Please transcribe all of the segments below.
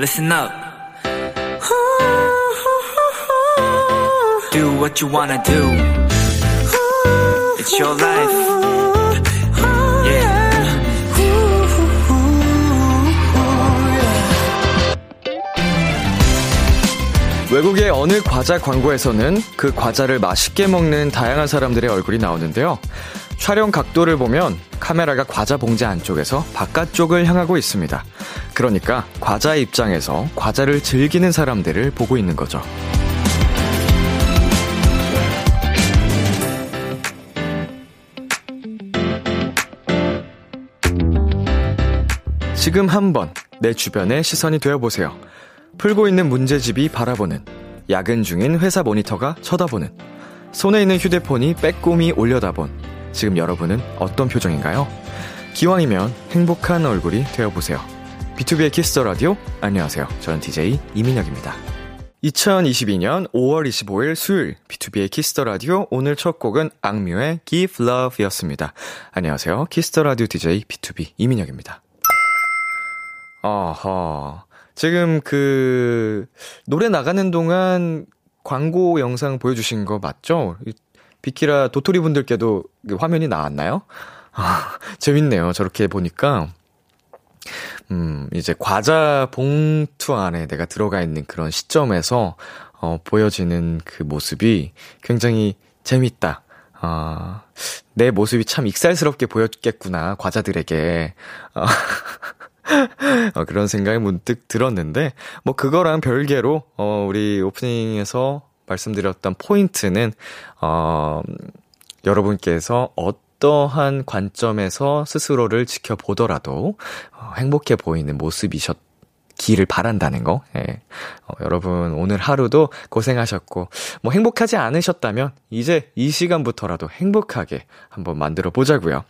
listen up. Do what you wanna do. It's your life. Yeah. 외국의 어느 과자 광고에서는 그 과자를 맛있게 먹는 다양한 사람들의 얼굴이 나오는데요. 촬영 각도를 보면 카메라가 과자 봉지 안쪽에서 바깥쪽을 향하고 있습니다. 그러니까 과자 입장에서 과자를 즐기는 사람들을 보고 있는 거죠. 지금 한번 내 주변에 시선이 되어보세요. 풀고 있는 문제집이 바라보는, 야근 중인 회사 모니터가 쳐다보는, 손에 있는 휴대폰이 빼꼼히 올려다본, 지금 여러분은 어떤 표정인가요? 기왕이면 행복한 얼굴이 되어보세요. B2B의 키스터 라디오, 안녕하세요. 저는 DJ 이민혁입니다. 2022년 5월 25일 수요일 B2B의 키스터 라디오 오늘 첫 곡은 악뮤의 Give Love였습니다. 안녕하세요. 키스터 라디오 DJ B2B 이민혁입니다. 어허. 지금 그, 노래 나가는 동안 광고 영상 보여주신 거 맞죠? 비키라 도토리 분들께도 그 화면이 나왔나요? 아, 재밌네요. 저렇게 보니까. 음, 이제 과자 봉투 안에 내가 들어가 있는 그런 시점에서, 어, 보여지는 그 모습이 굉장히 재밌다. 아, 내 모습이 참 익살스럽게 보였겠구나, 과자들에게. 어, 어, 그런 생각이 문득 들었는데, 뭐, 그거랑 별개로, 어, 우리 오프닝에서 말씀드렸던 포인트는, 어, 여러분께서 어 떠한 관점에서 스스로를 지켜보더라도, 어, 행복해 보이는 모습이셨, 기를 바란다는 거. 예. 어, 여러분 오늘 하루도 고생하셨고 뭐 행복하지 않으셨다면 이제 이 시간부터라도 행복하게 한번 만들어 보자고요.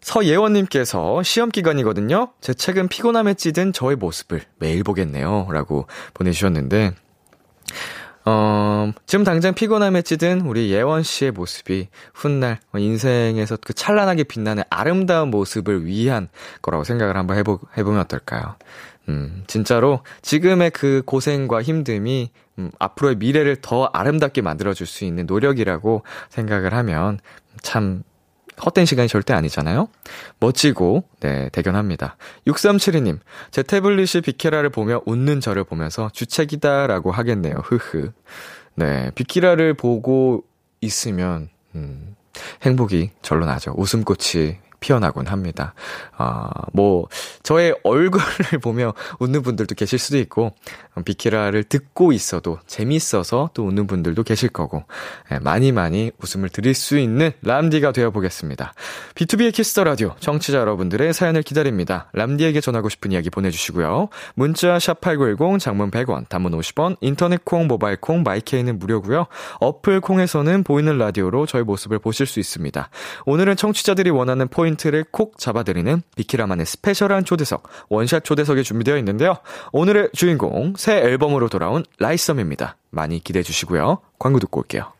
서예원님께서 시험 기간이거든요. 제 책은 피곤함에 찌든 저의 모습을 매일 보겠네요. 라고 보내주셨는데, 어, 지금 당장 피곤함에 찌든 우리 예원 씨의 모습이 훗날 인생에서 그 찬란하게 빛나는 아름다운 모습을 위한 거라고 생각을 한번 해보, 해보면 어떨까요? 음, 진짜로 지금의 그 고생과 힘듦이 음, 앞으로의 미래를 더 아름답게 만들어줄 수 있는 노력이라고 생각을 하면 참 헛된 시간이 절대 아니잖아요? 멋지고, 네, 대견합니다. 6372님, 제 태블릿이 비케라를 보며 웃는 저를 보면서 주책이다 라고 하겠네요. 흐흐. 네, 비키라를 보고 있으면, 음, 행복이 절로 나죠. 웃음꽃이 피어나곤 합니다. 아, 뭐, 저의 얼굴을 보며 웃는 분들도 계실 수도 있고, 비키라를 듣고 있어도 재밌어서 또 웃는 분들도 계실 거고, 예, 많이 많이 웃음을 드릴 수 있는 람디가 되어보겠습니다. B2B의 키스터 라디오, 청취자 여러분들의 사연을 기다립니다. 람디에게 전하고 싶은 이야기 보내주시고요. 문자 샵8910, 장문 100원, 단문 50원, 인터넷 콩, 모바일 콩, 마이케이는 무료고요. 어플 콩에서는 보이는 라디오로 저희 모습을 보실 수 있습니다. 오늘은 청취자들이 원하는 포인트 포인트를 콕 잡아드리는 비키라만의 스페셜한 초대석, 원샷 초대석이 준비되어 있는데요. 오늘의 주인공, 새 앨범으로 돌아온 라잇썸입니다. 많이 기대해 주시고요. 광고 듣고 올게요.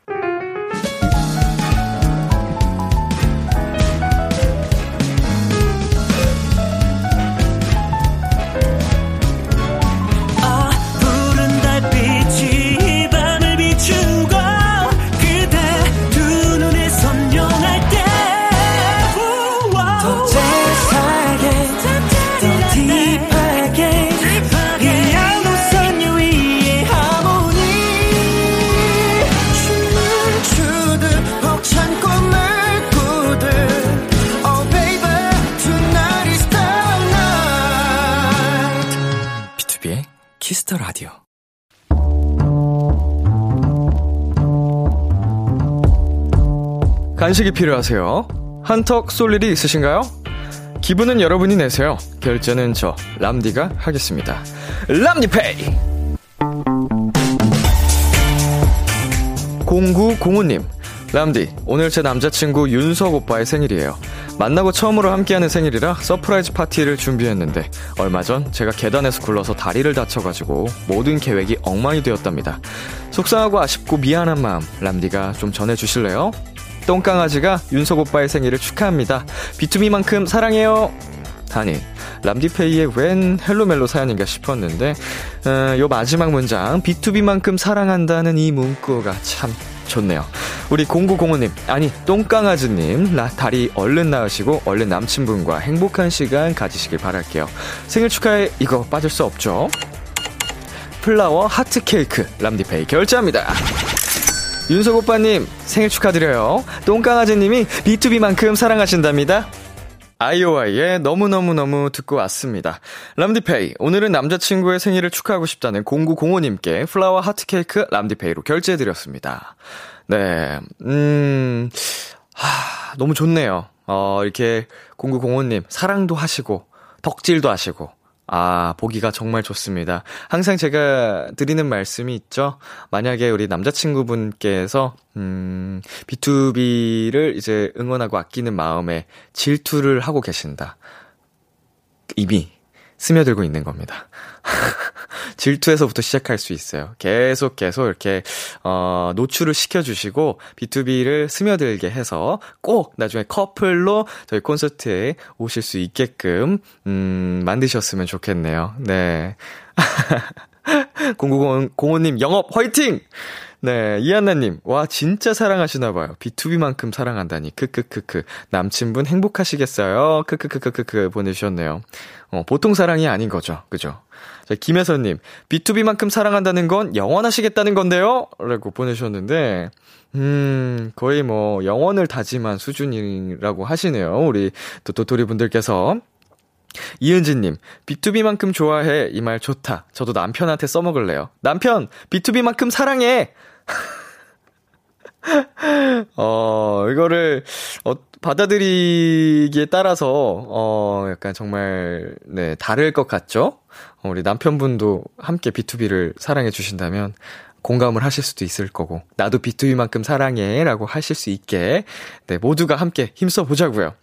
간식이 필요하세요? 한턱 쏠 일이 있으신가요? 기분은 여러분이 내세요. 결제는 저 람디가 하겠습니다. 람디페이. 0905님, 람디, 오늘 제 남자친구 윤석 오빠의 생일이에요. 만나고 처음으로 함께하는 생일이라 surprise 파티를 준비했는데 얼마 전 제가 계단에서 굴러서 다리를 다쳐가지고 모든 계획이 엉망이 되었답니다. 속상하고 아쉽고 미안한 마음 람디가 좀 전해주실래요? 똥강아지가 윤석 오빠의 생일을 축하합니다. B2B만큼 사랑해요. 아니 람디페이의 웬 헬로멜로 사연인가 싶었는데, 어, 요 마지막 문장, B2B만큼 사랑한다는 이 문구가 참 좋네요. 우리 0905님, 아니, 똥강아지님, 나 다리 얼른 나으시고, 얼른 남친분과 행복한 시간 가지시길 바랄게요. 생일 축하해, 이거 빠질 수 없죠? flower 하트 케이크, 람디페이 결제합니다. 윤석 오빠님, 생일 축하드려요. 똥강아지님이 BTOB만큼 사랑하신답니다. 아이오아이의 너무너무너무 듣고 왔습니다. 람디페이, 오늘은 남자친구의 생일을 축하하고 싶다는 0905님께 flower 하트케이크 람디페이로 결제해드렸습니다. 네, 음, 하, 너무 좋네요. 어, 이렇게 0905님, 사랑도 하시고, 덕질도 하시고, 아, 보기가 정말 좋습니다. 항상 제가 드리는 말씀이 있죠. 만약에 우리 남자친구분께서, 음, B2B를 이제 응원하고 아끼는 마음에 질투를 하고 계신다. 이미 스며들고 있는 겁니다. 질투에서부터 시작할 수 있어요. 계속 계속 이렇게 어 노출을 시켜 주시고 B2B를 스며들게 해서 꼭 나중에 커플로 저희 콘서트에 오실 수 있게끔 음 만드셨으면 좋겠네요. 네. 0905님 영업 화이팅! 네, 이한나님, 와, 진짜 사랑하시나봐요. B2B만큼 사랑한다니, 크크크크. 남친분 행복하시겠어요? 크크크크크크 보내주셨네요. 어, 보통 사랑이 아닌 거죠. 그죠? 자, 김혜선님, B2B만큼 사랑한다는 건 영원하시겠다는 건데요? 라고 보내주셨는데, 음, 거의 뭐, 영원을 다짐한 수준이라고 하시네요. 우리 또 도토리 분들께서. 이은지님, B2B만큼 좋아해. 이 말 좋다. 저도 남편한테 써먹을래요. 남편, B2B만큼 사랑해! 어, 이거를, 어, 받아들이기에 따라서, 어, 약간 정말, 네, 다를 것 같죠? 어, 우리 남편분도 함께 B2B를 사랑해 주신다면, 공감을 하실 수도 있을 거고, 나도 B2B만큼 사랑해. 라고 하실 수 있게, 네, 모두가 함께 힘써 보자고요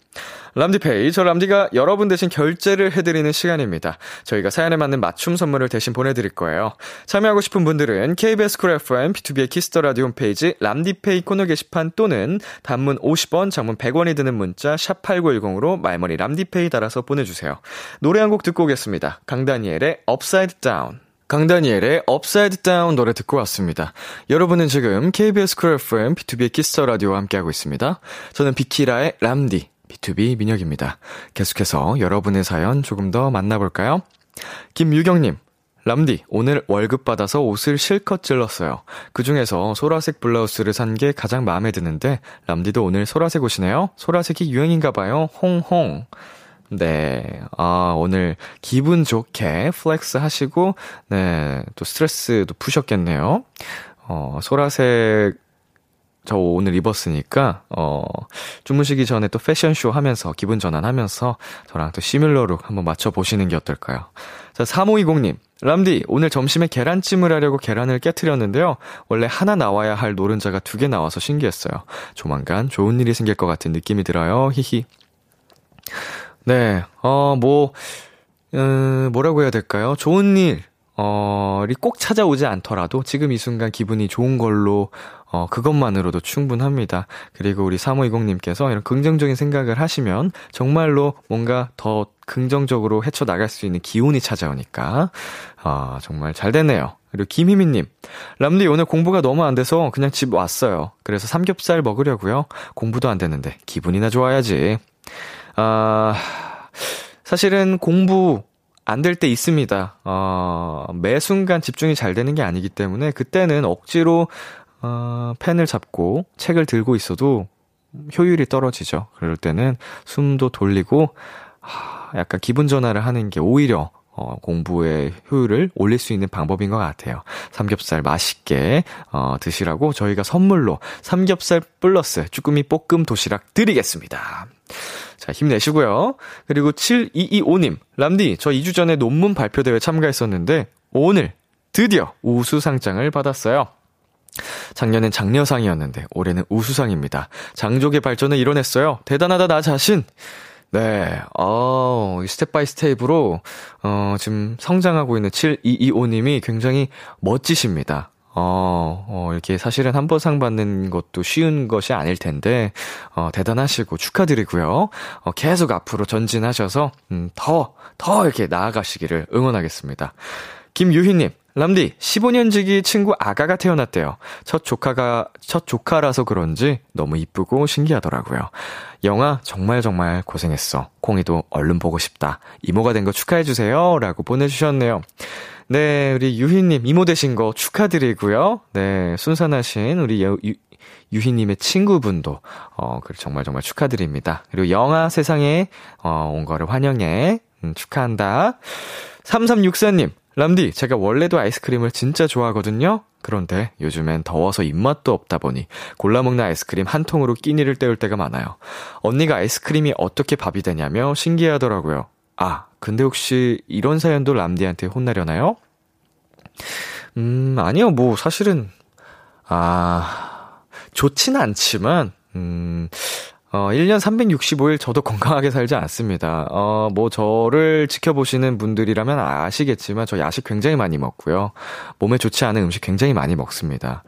람디페이, 저 람디가 여러분 대신 결제를 해드리는 시간입니다. 저희가 사연에 맞는 맞춤 선물을 대신 보내드릴 거예요. 참여하고 싶은 분들은 KBS 쿨 FM, B2B의 키스터 라디오 홈페이지 람디페이 코너 게시판 또는 단문 50원, 장문 100원이 드는 문자 샵 8910으로 말머리 람디페이 달아서 보내주세요. 노래 한 곡 듣고 오겠습니다. 강다니엘의 Upside Down. 강다니엘의 Upside Down 노래 듣고 왔습니다. 여러분은 지금 KBS 쿨 FM, B2B의 키스터 라디오와 함께하고 있습니다. 저는 비키라의 람디, BTOB 민혁입니다. 계속해서 여러분의 사연 조금 더 만나볼까요? 김유경님, 람디, 오늘 월급 받아서 옷을 실컷 질렀어요. 그 중에서 소라색 블라우스를 산 게 가장 마음에 드는데, 람디도 오늘 소라색 옷이네요? 소라색이 유행인가봐요. 홍홍. 네, 아, 오늘 기분 좋게 flex 하시고, 네, 또 스트레스도 푸셨겠네요. 어, 소라색 저 오늘 입었으니까, 어, 주무시기 전에 또 패션쇼 하면서, 기분 전환하면서, 저랑 또 시뮬러룩 한번 맞춰보시는 게 어떨까요? 자, 3520님. 람디, 오늘 점심에 계란찜을 하려고 계란을 깨트렸는데요. 원래 하나 나와야 할 노른자가 두 개 나와서 신기했어요. 조만간 좋은 일이 생길 것 같은 느낌이 들어요. 히히. 네, 어, 뭐, 음, 뭐라고 해야 될까요? 좋은 일, 어, 꼭 찾아오지 않더라도 지금 이 순간 기분이 좋은 걸로 어, 그것만으로도 충분합니다. 그리고 우리 3520님께서 이런 긍정적인 생각을 하시면 정말로 뭔가 더 긍정적으로 헤쳐나갈 수 있는 기운이 찾아오니까, 아, 정말 잘 됐네요. 그리고 김희민님, 람디 오늘 공부가 너무 안 돼서 그냥 집 왔어요. 그래서 삼겹살 먹으려고요. 공부도 안 되는데 기분이나 좋아야지. 아, 사실은 공부 안 될 때 있습니다. 어, 매 순간 집중이 잘 되는 게 아니기 때문에 그때는 억지로 어, 펜을 잡고 책을 들고 있어도 효율이 떨어지죠. 그럴 때는 숨도 돌리고, 하, 약간 기분 전환을 하는 게 오히려 어, 공부의 효율을 올릴 수 있는 방법인 것 같아요. 삼겹살 맛있게 어, 드시라고 저희가 선물로 삼겹살 플러스 쭈꾸미 볶음 도시락 드리겠습니다. 자, 힘내시고요. 그리고 7225님, 람디, 저 2주 전에 논문 발표대회 참가했었는데, 오늘 드디어 우수상장을 받았어요. 작년엔 장려상이었는데 올해는 우수상입니다. 장족의 발전을 이뤄냈어요. 대단하다 나 자신. 네, 어, step by step으로, 어, 지금 성장하고 있는 7225님이 굉장히 멋지십니다. 어, 어, 이렇게 사실은 한 번 상 받는 것도 쉬운 것이 아닐 텐데, 어, 대단하시고 축하드리고요. 어, 계속 앞으로 전진하셔서, 음, 더, 더 이렇게 나아가시기를 응원하겠습니다. 김유희님, 람디, 15년 지기 친구 아가가 태어났대요. 첫 조카가, 첫 조카라서 그런지 너무 이쁘고 신기하더라고요. 영아, 정말 정말 고생했어. 콩이도 얼른 보고 싶다. 이모가 된 거 축하해주세요. 라고 보내주셨네요. 네, 우리 유희님, 이모 되신 거 축하드리고요. 네, 순산하신 우리 유, 유, 유희님의 친구분도, 어, 그 정말 정말 축하드립니다. 그리고 영아 세상에, 어, 온 거를 환영해. 음, 축하한다. 3364님, 람디, 제가 원래도 아이스크림을 진짜 좋아하거든요? 그런데 요즘엔 더워서 입맛도 없다 보니 골라먹는 아이스크림 한 통으로 끼니를 때울 때가 많아요. 언니가 아이스크림이 어떻게 밥이 되냐며 신기하더라고요. 아, 근데 혹시 이런 사연도 람디한테 혼나려나요? 음, 아니요, 뭐, 사실은, 아, 좋지는 않지만, 음, 어, 1년 365일 저도 건강하게 살지 않습니다. 어, 뭐 저를 지켜보시는 분들이라면 아시겠지만 저 야식 굉장히 많이 먹고요. 몸에 좋지 않은 음식 굉장히 많이 먹습니다.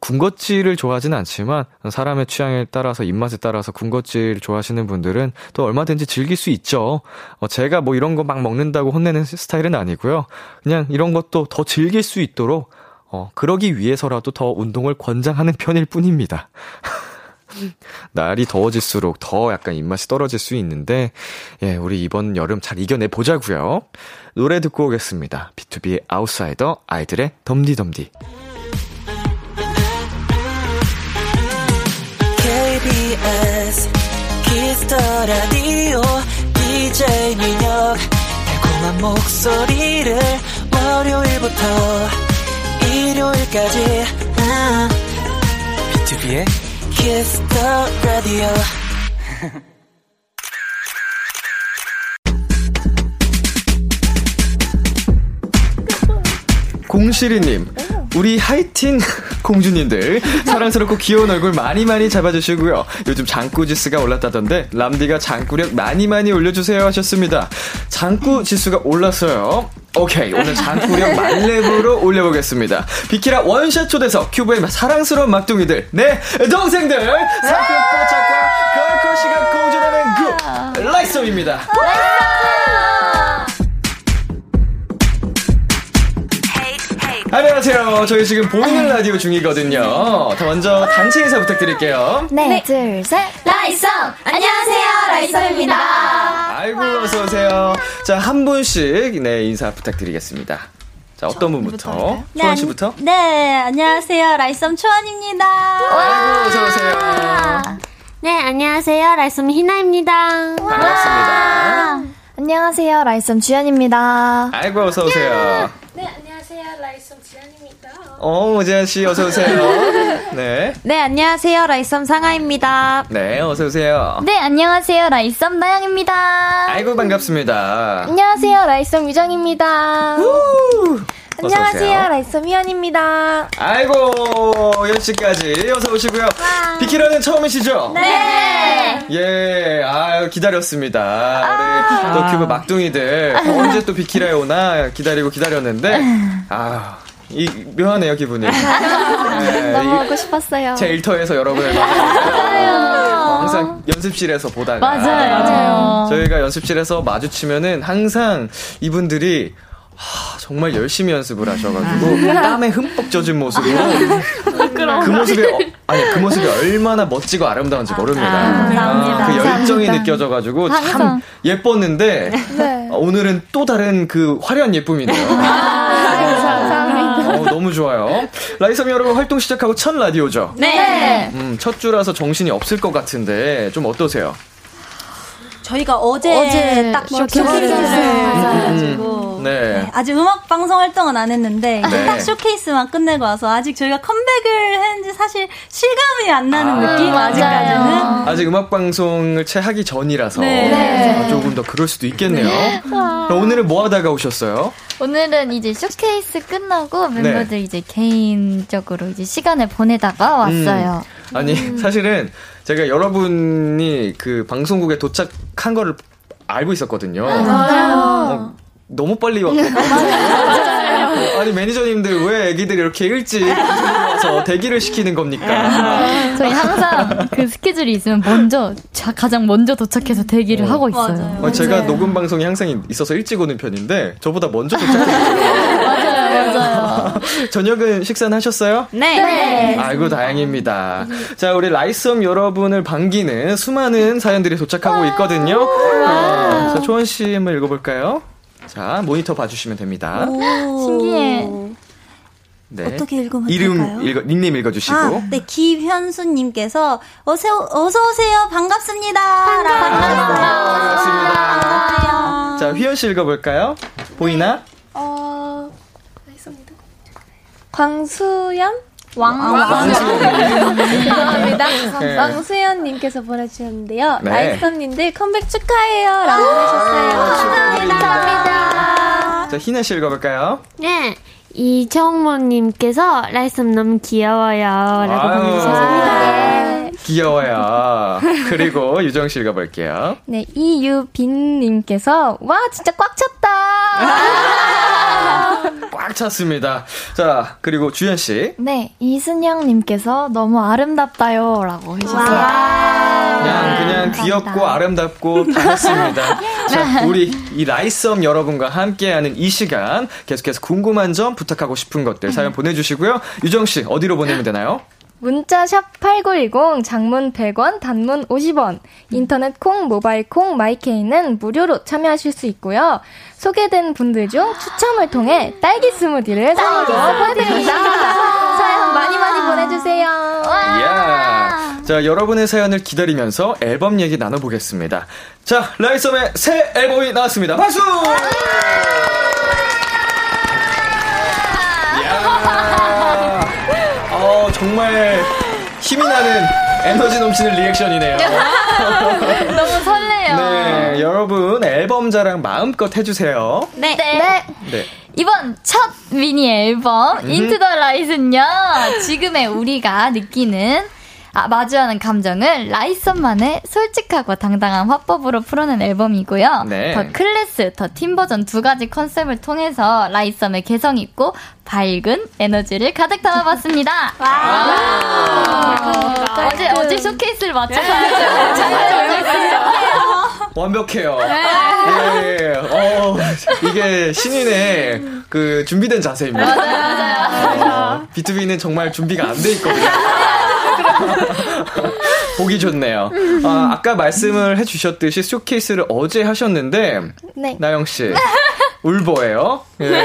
군것질을 좋아하지는 않지만 사람의 취향에 따라서 입맛에 따라서 군것질 좋아하시는 분들은 또 얼마든지 즐길 수 있죠. 어, 제가 뭐 이런 거 막 먹는다고 혼내는 스타일은 아니고요. 그냥 이런 것도 더 즐길 수 있도록 어, 그러기 위해서라도 더 운동을 권장하는 편일 뿐입니다. 날이 더워질수록 더 약간 입맛이 떨어질 수 있는데, 예, 우리 이번 여름 잘 이겨내 보자고요 노래 듣고 오겠습니다. B2B의 아웃사이더, 아이들의 덤디덤디. KBS 키스터 라디오 DJ 민혁 달콤한 목소리를 월요일부터 일요일까지 아, B2B의 Kiss the radio. 공시리님, 우리 하이틴 공주님들 사랑스럽고 귀여운 얼굴 많이 많이 잡아주시고요. 요즘 장꾸 지수가 올랐다던데 람디가 장꾸력 많이 많이 올려주세요 하셨습니다. 장꾸 지수가 올랐어요. 오케이 오늘 장꾸력 만렙으로 올려보겠습니다. 비키라 원샷 초대석 큐브의 사랑스러운 막둥이들 네 동생들 상큼 뽀짝과 걸컷이가 공존하는 그룹 라이썸입니다. 안녕하세요. 저희 지금 보이는 라디오 중이거든요. 먼저 단체 인사 부탁드릴게요. 네, 네. 둘, 셋. 라이썸! 안녕하세요, 라이썸입니다. 아이고, 어서오세요. 자, 한 분씩, 네, 인사 부탁드리겠습니다. 자, 어떤 분부터? 네, 초원 씨부터? 네, 안녕하세요. 라이썸 초원입니다. 아이고, 어서오세요. 네, 안녕하세요. 라이썸 희나입니다. 반갑습니다. 안녕하세요. 라이썸 주연입니다. 아이고, 어서오세요. 어, 오지안씨, 어서오세요. 네. 네, 안녕하세요. 라이썸 상아입니다. 네, 어서오세요. 네, 안녕하세요. 라이썸 나영입니다. 아이고, 반갑습니다. 안녕하세요. 라이썸 유정입니다. 안녕하세요. 라이썸 희연입니다. 아이고, 연씨까지 어서오시고요. 비키라는 처음이시죠? 네. 예, 아 기다렸습니다. 우리 또 큐브 막둥이들 언제 또 비키라에 오나 기다리고 기다렸는데, 아, 이 묘하네요 기분이. 네, 너무 오고 싶었어요. 제 일터에서 여러분을. 항상 연습실에서 보다가 맞아요. 맞아요. 저희가 연습실에서 마주치면은 항상 이분들이 하, 정말 열심히 연습을 하셔가지고 땀에 흠뻑 젖은 모습으로 그 모습이 어, 아니 그 모습이 얼마나 멋지고 아름다운지 모릅니다. 감사합니다. 그 열정이. 느껴져가지고 참. 예뻤는데 네. 어, 오늘은 또 다른 그 화려한 예쁨이네요. 너무 좋아요. 라이섬 여러분 활동 시작하고 첫 라디오죠. 네. 음, 첫 주라서 정신이 없을 것 같은데 좀 어떠세요? 저희가 어제, 어제 딱 쇼케이스를 쇼케이스를 해가지고. 네. 네, 아직 음악 방송 활동은 안 했는데 네. 딱 쇼케이스만 끝내고 와서 아직 저희가 컴백을 했는지 사실 실감이 안 나는 아, 느낌 아직까지는 아직 음악 방송을 채 하기 전이라서 네. 아, 조금 더 그럴 수도 있겠네요. 그럼 오늘은 뭐 하다가 오셨어요? 오늘은 이제 쇼케이스 끝나고 멤버들 네. 이제 개인적으로 이제 시간을 보내다가 왔어요. 아니 사실은 제가 여러분이 그 방송국에 도착 한 거를 알고 있었거든요. 어, 너무 빨리 왔거든요. 아니 매니저님들 왜 애기들이 이렇게 일찍 와서 대기를 시키는 겁니까? 저희 항상 그 스케줄이 있으면 먼저 자, 가장 먼저 도착해서 대기를 하고 있어요. 어, 제가 녹음 방송이 항상 있어서 일찍 오는 편인데 저보다 먼저 도착해요. 맞아요. 저녁은 식사는 하셨어요? 네. 네. 아이고 다행입니다. 자 우리 라이썸 여러분을 반기는 수많은 사연들이 도착하고 있거든요. 어, 자 초원 씨 한번 읽어볼까요? 자 모니터 봐주시면 됩니다. 신기해. 네. 어떻게 읽으면 이름 될까요? 읽어 닉네임 읽어주시고. 아, 네, 김현수님께서 어서 어서 오세요, 반갑습니다. 반갑습니다. 자 휘연 씨 읽어볼까요? 보이나? 어, 있습니다. 광수연? 왕. 죄송합니다. 네. 왕수연님께서 보내주셨는데요. 네. 라이썸님들 컴백 축하해요. 라고 보내셨어요. 감사합니다. 자 희나 씨 읽어볼까요? 네. 이정모님께서 라이썸 너무 귀여워요. 라고 아유. 보내주셨습니다. 귀여워요. 그리고 유정 씨 읽어볼게요. 네, 이유빈님께서 와 진짜 꽉 찼다. 꽉 찼습니다. 자 그리고 주현 씨. 네, 이순영님께서 너무 아름답다요. 라고 해주셨어요. 그냥 그냥 귀엽고 아름답고 다 했습니다. 자, 우리 이 라이썸 여러분과 함께하는 이 시간 계속해서 궁금한 점 부탁하고 싶은 것들 사연 보내주시고요. 유정 씨 어디로 보내면 되나요? 문자 샵 8910 장문 100원 단문 50원 인터넷 콩 모바일 콩 마이케이는 무료로 참여하실 수 있고요. 소개된 분들 중 추첨을 통해 딸기 스무디를 선물로 보내드립니다. 사연 많이 많이 보내주세요. 이야. 자, 여러분의 사연을 기다리면서 앨범 얘기 나눠보겠습니다. 자, 라이썸의 새 앨범이 나왔습니다. 박수! 이야. 어, 정말 힘이 나는 에너지 넘치는 리액션이네요. 너무 설레요. 네, 여러분 앨범 자랑 마음껏 해주세요. 네. 네. 네. 이번 첫 미니 앨범 Into The Light는요. 지금의 우리가 느끼는 아, 마주하는 감정을 라잇썸만의 솔직하고 당당한 화법으로 풀어낸 앨범이고요. 네. The Class, The Team 버전 두 가지 컨셉을 통해서 라잇썸의 개성 있고 밝은 에너지를 가득 담아봤습니다. 어제 어제 쇼케이스를 잘 들었어요. 완벽해요. 예, 어, 이게 신인의 그 준비된 자세입니다. 어, B2B는 정말 준비가 안 돼 있거든요. 보기 좋네요. 아, 아까 말씀을 해주셨듯이 쇼케이스를 어제 하셨는데, 네. 나영 씨. 울보예요. 예.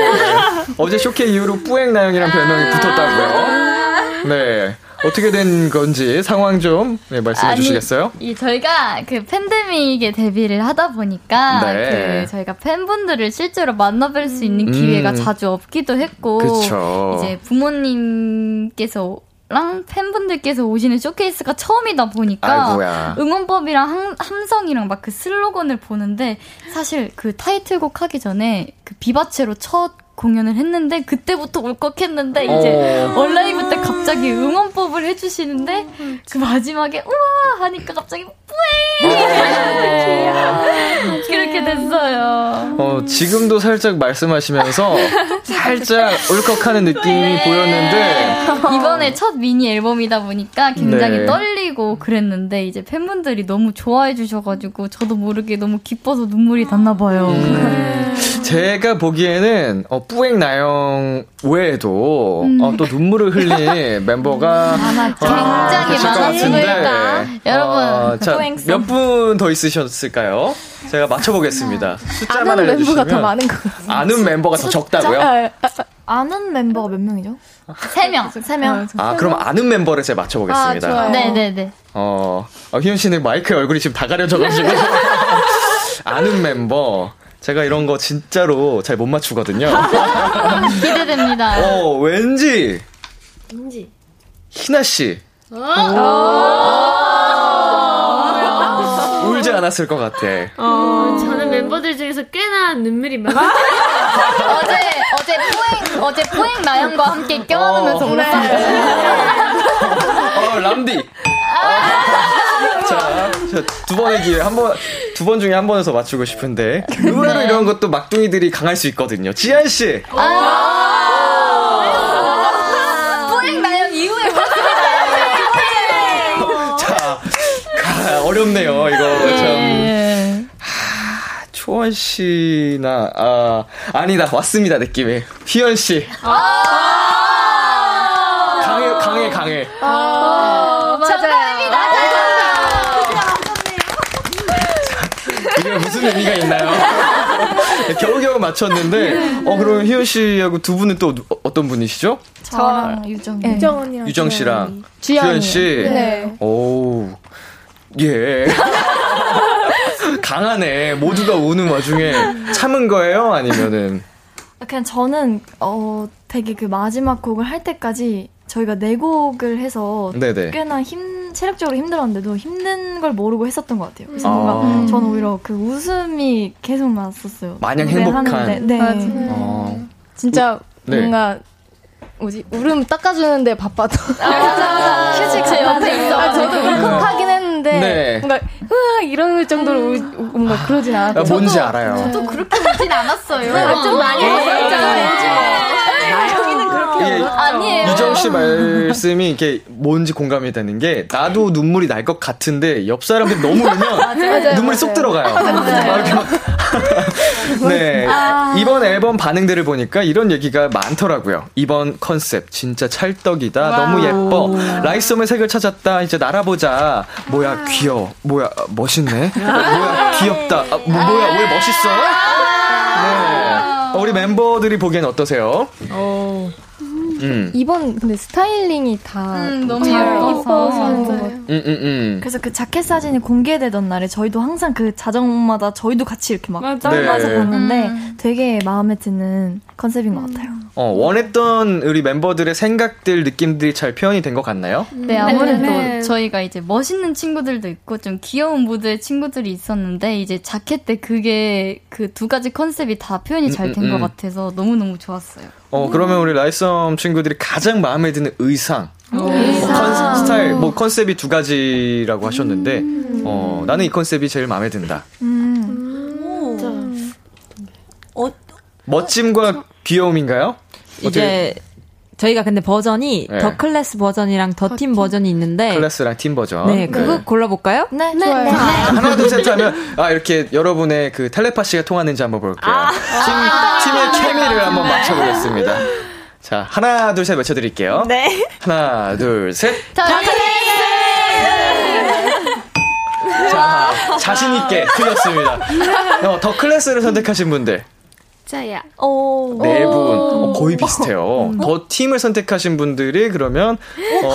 어제 쇼케 이후로 뿌앵 나영이란 별명이 붙었다고요. 네. 어떻게 된 건지 상황 좀 네, 말씀해 아니, 주시겠어요? 이 저희가 그 팬데믹에 데뷔를 하다 보니까 네. 그 저희가 팬분들을 실제로 만나뵐 수 있는 기회가 음. 자주 없기도 했고 그쵸. 이제 부모님께서 랑 팬분들께서 오시는 쇼케이스가 처음이다 보니까 아이고야. 응원법이랑 함, 함성이랑 막 그 슬로건을 보는데 사실 그 타이틀곡 하기 전에 그 비바체로 첫 공연을 했는데 그때부터 울컥했는데 이제 어. 온라인부 때 갑자기 응원법을 해주시는데 그 마지막에 우와 하니까 갑자기 뿌잉 그렇게 됐어요. 어, 지금도 살짝 말씀하시면서 살짝 울컥하는 느낌이 보였는데, 이번에 첫 미니 앨범이다 보니까 굉장히 네. 떨리고 그랬는데 이제 팬분들이 너무 좋아해 주셔가지고 저도 모르게 너무 기뻐서 눈물이 났나 봐요. 음. 제가 보기에는, 어, 뿌앵 나영 외에도, 어, 또 눈물을 흘린 멤버가 아마 어, 굉장히 거니까. 여러분, 어, 자, 뿌앵송. 몇분 더 있으셨을까요? 제가 맞춰보겠습니다. 숫자만 아는 알려주시면. 멤버가 더 많은 것 같아요. 아는 멤버가 더 적다고요? 아는 멤버가 몇 명이죠? 세 명. 세 명. 아, 그럼 아는 멤버를 제가 맞춰보겠습니다. 아, 좋아요. 네네 네. 어, 어, 희윤 씨는 마이크에 얼굴이 지금 다 가려져가지고. 아는 멤버. 제가 이런 거 진짜로 잘 못 맞추거든요. 기대됩니다. 어, 왠지. 왠지. 희나 씨. 울지 않았을 것 같아. 어, 저는 멤버들 중에서 꽤나 눈물이 많아요. 어제, 어제 포행, 어제 포행 나영과 함께 껴안으면서 어. 울었어요. 어, 람디. 자, 두 번의 기회 한 번 두 번 중에 한 번에서 맞추고 싶은데 의외로 이런 것도 막둥이들이 강할 수 있거든요. 지한 씨. 아~ 어렵네요, 이거. 예, 참. 예. 하, 초원 씨나, 아, 아니다, 왔습니다, 느낌에. 희연 씨. 아~ 강해, 강해, 강해. 아~ 의미가 있나요? 겨우겨우 맞췄는데, 어, 그럼 희연 씨하고 두 분은 또 어- 어떤 분이시죠? 저랑 유정. 네. 유정 씨랑 주연이. 주연 씨. 네. 오, 예. 강하네. 모두가 우는 와중에 참은 거예요? 아니면은. 그냥 저는 어 되게 그 마지막 곡을 할 때까지 저희가 네 곡을 해서 네네. 꽤나 힘 체력적으로 힘들었는데도 힘든 걸 모르고 했었던 것 같아요. 그래서 아. 뭔가 저는 오히려 그 웃음이 계속 났었어요. 마냥 행복한. 하는데. 네. 어. 진짜 네. 뭔가 뭐지 울음 닦아주는데 바빠도 휴식 제 옆에 있어. 아, 저도 울컥하긴 했는데 네. 뭔가 으아 이럴 정도로 우, 우- 뭔가 그러진 아, 않았고 뭔지 알아요. 저도 그렇게 울진 않았어요. 네. 좀 많이 이게 아니에요. 유정 씨 말씀이 이게 뭔지 공감이 되는 게 나도 눈물이 날 것 같은데 옆 사람들이 너무 울면 눈물이 쏙 들어가요. 아, 막. 네. 이번 앨범 반응들을 보니까 이런 얘기가 많더라고요. 이번 컨셉 진짜 찰떡이다. 너무 예뻐. 라이썸의 색을 찾았다. 이제 날아보자. 뭐야 귀여워. 뭐야 멋있네. 뭐야 귀엽다. 아, 뭐, 뭐야 왜 멋있어? 네. 어, 우리 멤버들이 보기엔 어떠세요? 음. 이번 근데 스타일링이 다 음, 너무 잘 예뻐서. 음, 음, 음. 그래서 그 자켓 사진이 공개되던 날에 저희도 항상 그 자정마다 저희도 같이 이렇게 막 맞아. 짤마서 네. 봤는데 음. 되게 마음에 드는 컨셉인 것 같아요. 어, 원했던 우리 멤버들의 생각들, 느낌들이 잘 표현이 된 것 같나요? 네, 아무래도 네. 저희가 이제 멋있는 친구들도 있고 좀 귀여운 무드의 친구들이 있었는데 이제 자켓 때 그게 그 두 가지 컨셉이 다 표현이 잘된 음, 것 음. 같아서 너무너무 좋았어요. 어, 그러면 우리 라잇썸 친구들이 가장 마음에 드는 의상. 뭐 컨, 스타일, 뭐 컨셉이 두 가지라고 하셨는데, 어, 나는 이 컨셉이 제일 마음에 든다. 어, 멋짐과 귀여움인가요? 이제 저희가 근데 버전이 네. The Class 버전이랑 The Team 버전이 있는데 Class랑 Team 버전. 네, 그거 골라볼까요? 네, 좋아요. 하나, 둘, 셋 하면, 아, 이렇게 여러분의 그 텔레파시가 통하는지 한번 볼게요. 팀, 팀의 케미를 한번 맞춰보겠습니다. 자, 하나, 둘, 셋 외쳐드릴게요. 네. 하나, 둘, 셋. 자, 자신 있게 틀렸습니다. 어, 더 클래스를 선택하신 분들. 자야. 오. 네 분. 어, 거의 비슷해요. The Team을 선택하신 분들이 그러면, 어,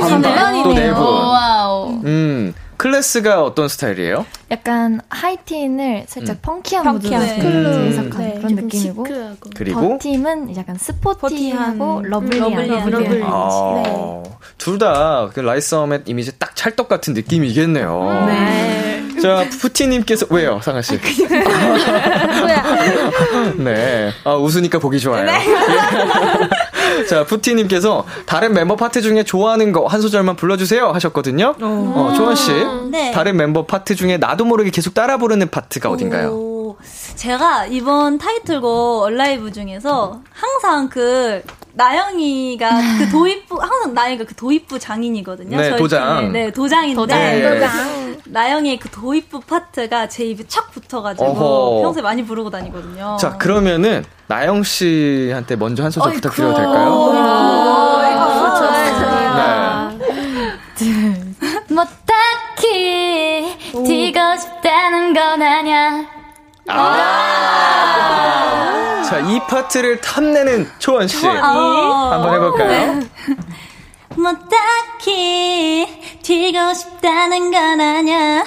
반반. 또 네 분. 와우. 음, Class가 어떤 스타일이에요? 약간 하이틴을 살짝 음. funky한 funky한 무드로 스타일. 해석한 네. 그런 느낌이고 시크하고. 그리고, The Team은 약간 스포티하고 lovely한, lovely한. lovely한. 아, 둘다 그 라잇썸의 이미지 딱 찰떡 같은 느낌이겠네요. 네. 자, 푸티님께서, 왜요, 상아씨? 네. 아, 웃으니까 보기 좋아요. 예. 자, 푸티님께서 다른 멤버 파트 중에 좋아하는 거 한 소절만 불러주세요 하셨거든요. 어, 초원씨. 네. 다른 멤버 파트 중에 나도 모르게 계속 따라 부르는 파트가 어딘가요? 오, 제가 이번 타이틀곡 Alive 중에서 항상 그 나영이가 그 도입부 항상 나영이가 그 도입부 장인이거든요. 네, 저희 도장. 팀의, 네, 도장인데 도장. 네. 나영이의 그 도입부 파트가 제 입에 착 붙어가지고 어허. 평소에 많이 부르고 다니거든요. 자, 그러면 나영 씨한테 먼저 한 소절 어이쿠. 부탁드려도 될까요? 뭐 딱히 튀고 싶다는 건 아냐. 아. 자, 이 파트를 탐내는 초원 씨. 한번 해볼까요? 뭐 딱히 튀고 싶다는 건 아냐.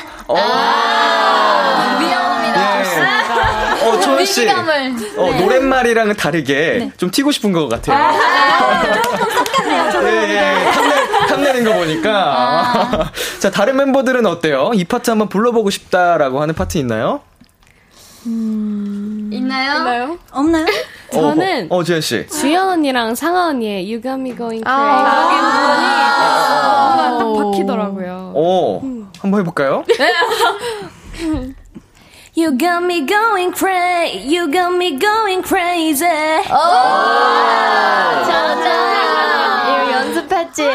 미안합니다. 예. 어, 초원 씨. 위기감을. 어, 노랫말이랑은 다르게 좀 튀고 싶은 것 같아요. 예, 예. 탐내, 탐내는 거 보니까. 자, 다른 멤버들은 어때요? 이 파트 한번 불러보고 싶다라고 하는 파트 있나요? 있나요? 없나요? 저는 어, 어 지현 씨. 주연 언니랑 상아 언니의 You Got Me Going Crazy 아. 여기 부분이 뭔가 딱 박히더라고요. 어, 한번 해볼까요? You got me going crazy. You got me going crazy. 잘한다. 이거 연습했지.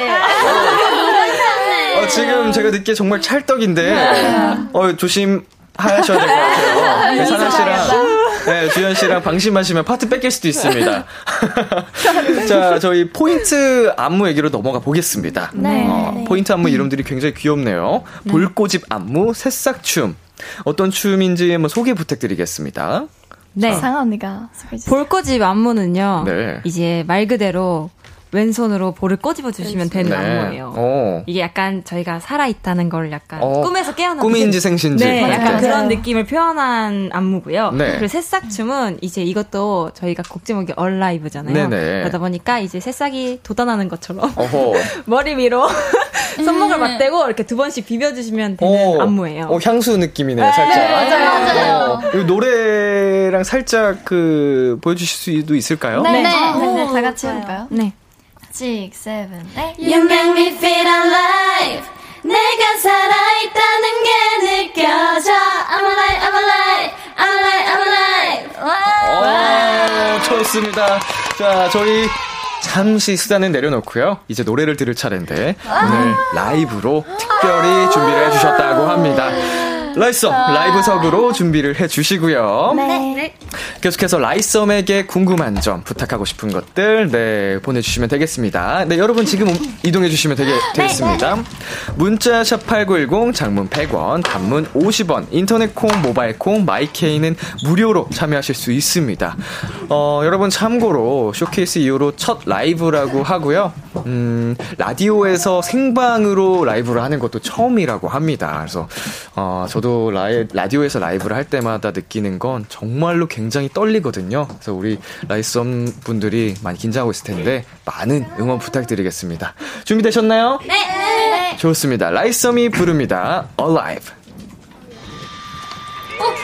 어, 지금 제가 듣기에 정말 찰떡인데, 어, 조심. 하셔야 될 것 같아요. 네, 사나 씨랑, 네, 주현 씨랑 방심하시면 파트 뺏길 수도 있습니다. 자, 저희 포인트 안무 얘기로 넘어가 보겠습니다. 네. 어, 포인트 안무 이름들이 굉장히 귀엽네요. 볼꼬집 안무, 새싹춤. 어떤 춤인지 한번 소개 부탁드리겠습니다. 네. 상아 언니가 소개해주세요. 볼꼬집 안무는요. 네. 이제 말 그대로 왼손으로 볼을 꼬집어 주시면 되는 안무예요. 어. 이게 약간 저희가 살아 있다는 걸 약간 어, 꿈에서 깨어난 꿈인지 그- 생신지. 네, 이렇게. 약간 맞아요. 그런 느낌을 표현한 안무고요. 네. 그리고 새싹춤은 이제 이것도 저희가 곡 제목이 얼라이브잖아요. 네네. 그러다 보니까 이제 새싹이 돋아나는 것처럼 어허. 머리 위로 손목을 맞대고 이렇게 두 번씩 비벼주시면 되는 어, 안무예요. 어, 향수 느낌이네요, 살짝. 맞아요, 맞아요. 어, 이 노래랑 살짝 그, 보여주실 수도 있을까요? 네. 네, 네. 네, 다 같이 해볼까요? 네. 6, 7, 8. You make me feel alive. 내가 살아있다는 게 느껴져. I'm alive, I'm alive, I'm alive, I'm alive. 어, 좋습니다. 자, 저희 잠시 수다는 내려놓고요. 이제 노래를 들을 차례인데 오늘 라이브로 특별히 준비를 해주셨다고 합니다. 라잇썸 라이브석으로 준비를 해주시고요. 네. 계속해서 라잇썸에게 궁금한 점, 부탁하고 싶은 것들, 네, 보내주시면 되겠습니다. 네, 여러분 지금 이동해 주시면 되게, 되겠습니다. 문자 샵 8910, 장문 100원, 단문 50원, 인터넷 콩, 모바일 콩, 마이케이는 무료로 참여하실 수 있습니다. 어, 여러분 참고로 쇼케이스 이후로 첫 라이브라고 하고요. 음, 라디오에서 생방으로 라이브를 하는 것도 처음이라고 합니다. 그래서, 어, 저도 라이, 라디오에서 라이브를 할 때마다 느끼는 건 정말로 굉장히 떨리거든요. 그래서 우리 라이썸 분들이 많이 긴장하고 있을 텐데 많은 응원 부탁드리겠습니다. 준비되셨나요? 네. 좋습니다. 라이썸이 부릅니다. Alive. 뭐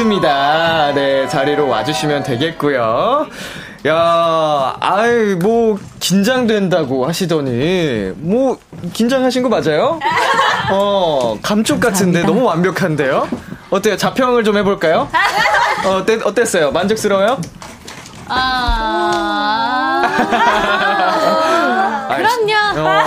듣고 왔습니다. 네, 자리로 와주시면 되겠고요. 야, 아이, 뭐, 긴장된다고 하시더니, 뭐, 긴장하신 거 맞아요? 어, 감쪽 같은데 너무 완벽한데요? 어때요? 자평을 좀 해볼까요? 어, 어때, 어땠어요? 만족스러워요? 아. 아이, 그럼요. 어.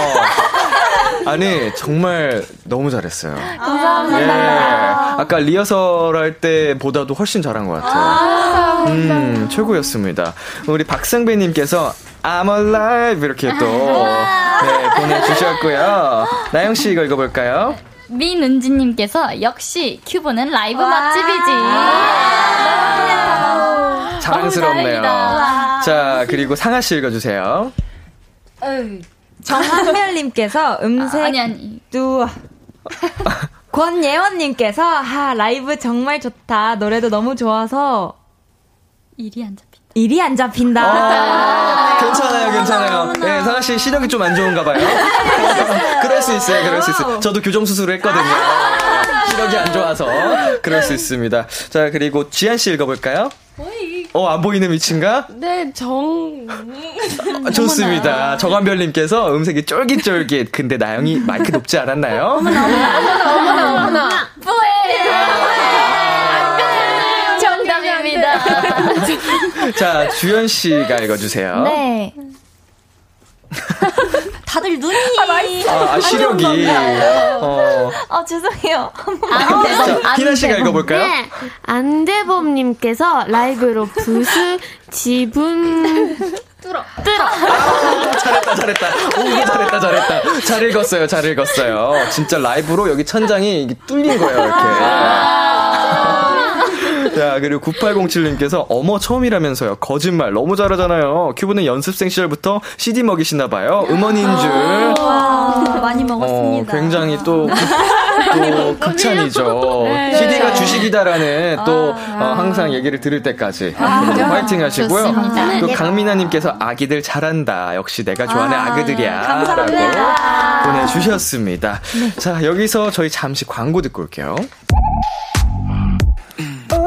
아니, 정말 너무 잘했어요. 감사합니다. 예. 아까 리허설 할 때보다도 훨씬 잘한 것 같아요. 음, 최고였습니다. 우리 박상배님께서 I'm alive 이렇게 또 네, 보내주셨고요. 나영 씨 이거 읽어볼까요? 민은지님께서 역시 큐브는 라이브 맛집이지. 자랑스럽네요. 자, 그리고 상아 씨 읽어주세요. 정한별님께서 음색 아니 아니. 두 권예원님께서 하 라이브 정말 좋다 노래도 너무 좋아서 일이 안 잡힌다. 일이 안 잡힌다. 아, 괜찮아요, 괜찮아요. 네, 상아 씨 시력이 좀 안 좋은가 봐요. 그럴 수 있어요, 그럴 수 있어요. 저도 교정 수술을 했거든요. 시력이 안 좋아서 그럴 수 있습니다. 자, 그리고 지한 씨 읽어볼까요? 어, 안 보이는 위치인가? 네, 정. 아, 좋습니다. 정한별님께서 음색이 쫄깃쫄깃. 근데 나영이 마이크 높지 않았나요? 어머나. 정답입니다. 자, 주현 씨가 읽어주세요. 네. 다들 눈이 아, 아, 시력이. 어, 아, 죄송해요. 자, 희나 씨가 읽어볼까요? 네. 안대범님께서 라이브로 부스 지분 잘했다, 잘했다. 오, 잘했다, 잘했다. 잘 읽었어요, 잘 읽었어요. 진짜 라이브로 여기 천장이 뚫린 거예요, 이렇게. 자, 그리고 9807님께서 어머 처음이라면서요. 거짓말 너무 잘하잖아요. 큐브는 연습생 시절부터 CD 먹이시나 봐요. 음원인 줄. 많이 어, 굉장히 또, 또 극찬이죠. 네. CD가 주식이다라는 또 어, 항상 얘기를 들을 때까지 앞으로도 화이팅 하시고요. 좋습니다. 또 강민아님께서 아기들 잘한다. 역시 내가 좋아하는 아, 그들이야 감사합니다. 라고 보내주셨습니다. 자, 여기서 저희 잠시 광고 듣고 올게요.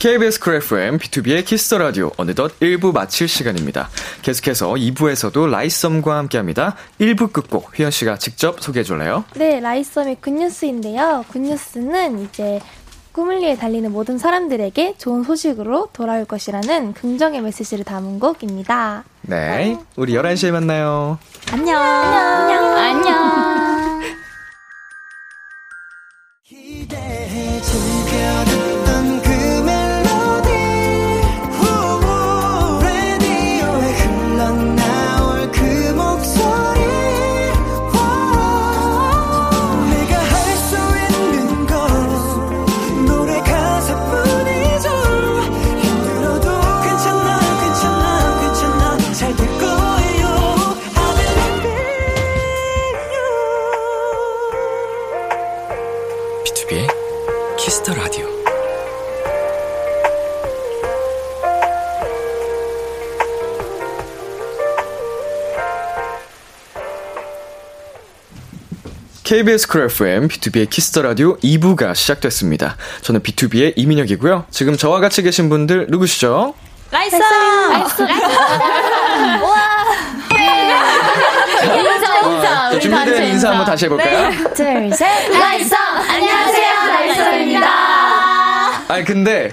KBS 쿨 FM, 비투비의 키스 더 라디오, 어느덧 1부 마칠 시간입니다. 계속해서 2부에서도 라잇썸과 함께 합니다. 1부 끝곡, 휘연 씨가 직접 소개해 줄래요? 네, 라잇썸의 Good News인데요. Good News는 이제 꿈을 위해 달리는 모든 사람들에게 좋은 소식으로 돌아올 것이라는 긍정의 메시지를 담은 곡입니다. 네. 우리 11시에 만나요. 안녕. 안녕. KBS 쿨 FM, 비투비의 키스 더 라디오 2부가 시작됐습니다. 저는 B2B의 이민혁이고요. 지금 저와 같이 계신 분들 누구시죠? 라잇썸. 인사 인사. 자, 우리 준비된 단체 인사 한번 다시 해볼까요? 둘, 셋. 라잇썸 안녕하세요 라잇썸입니다. 아니 근데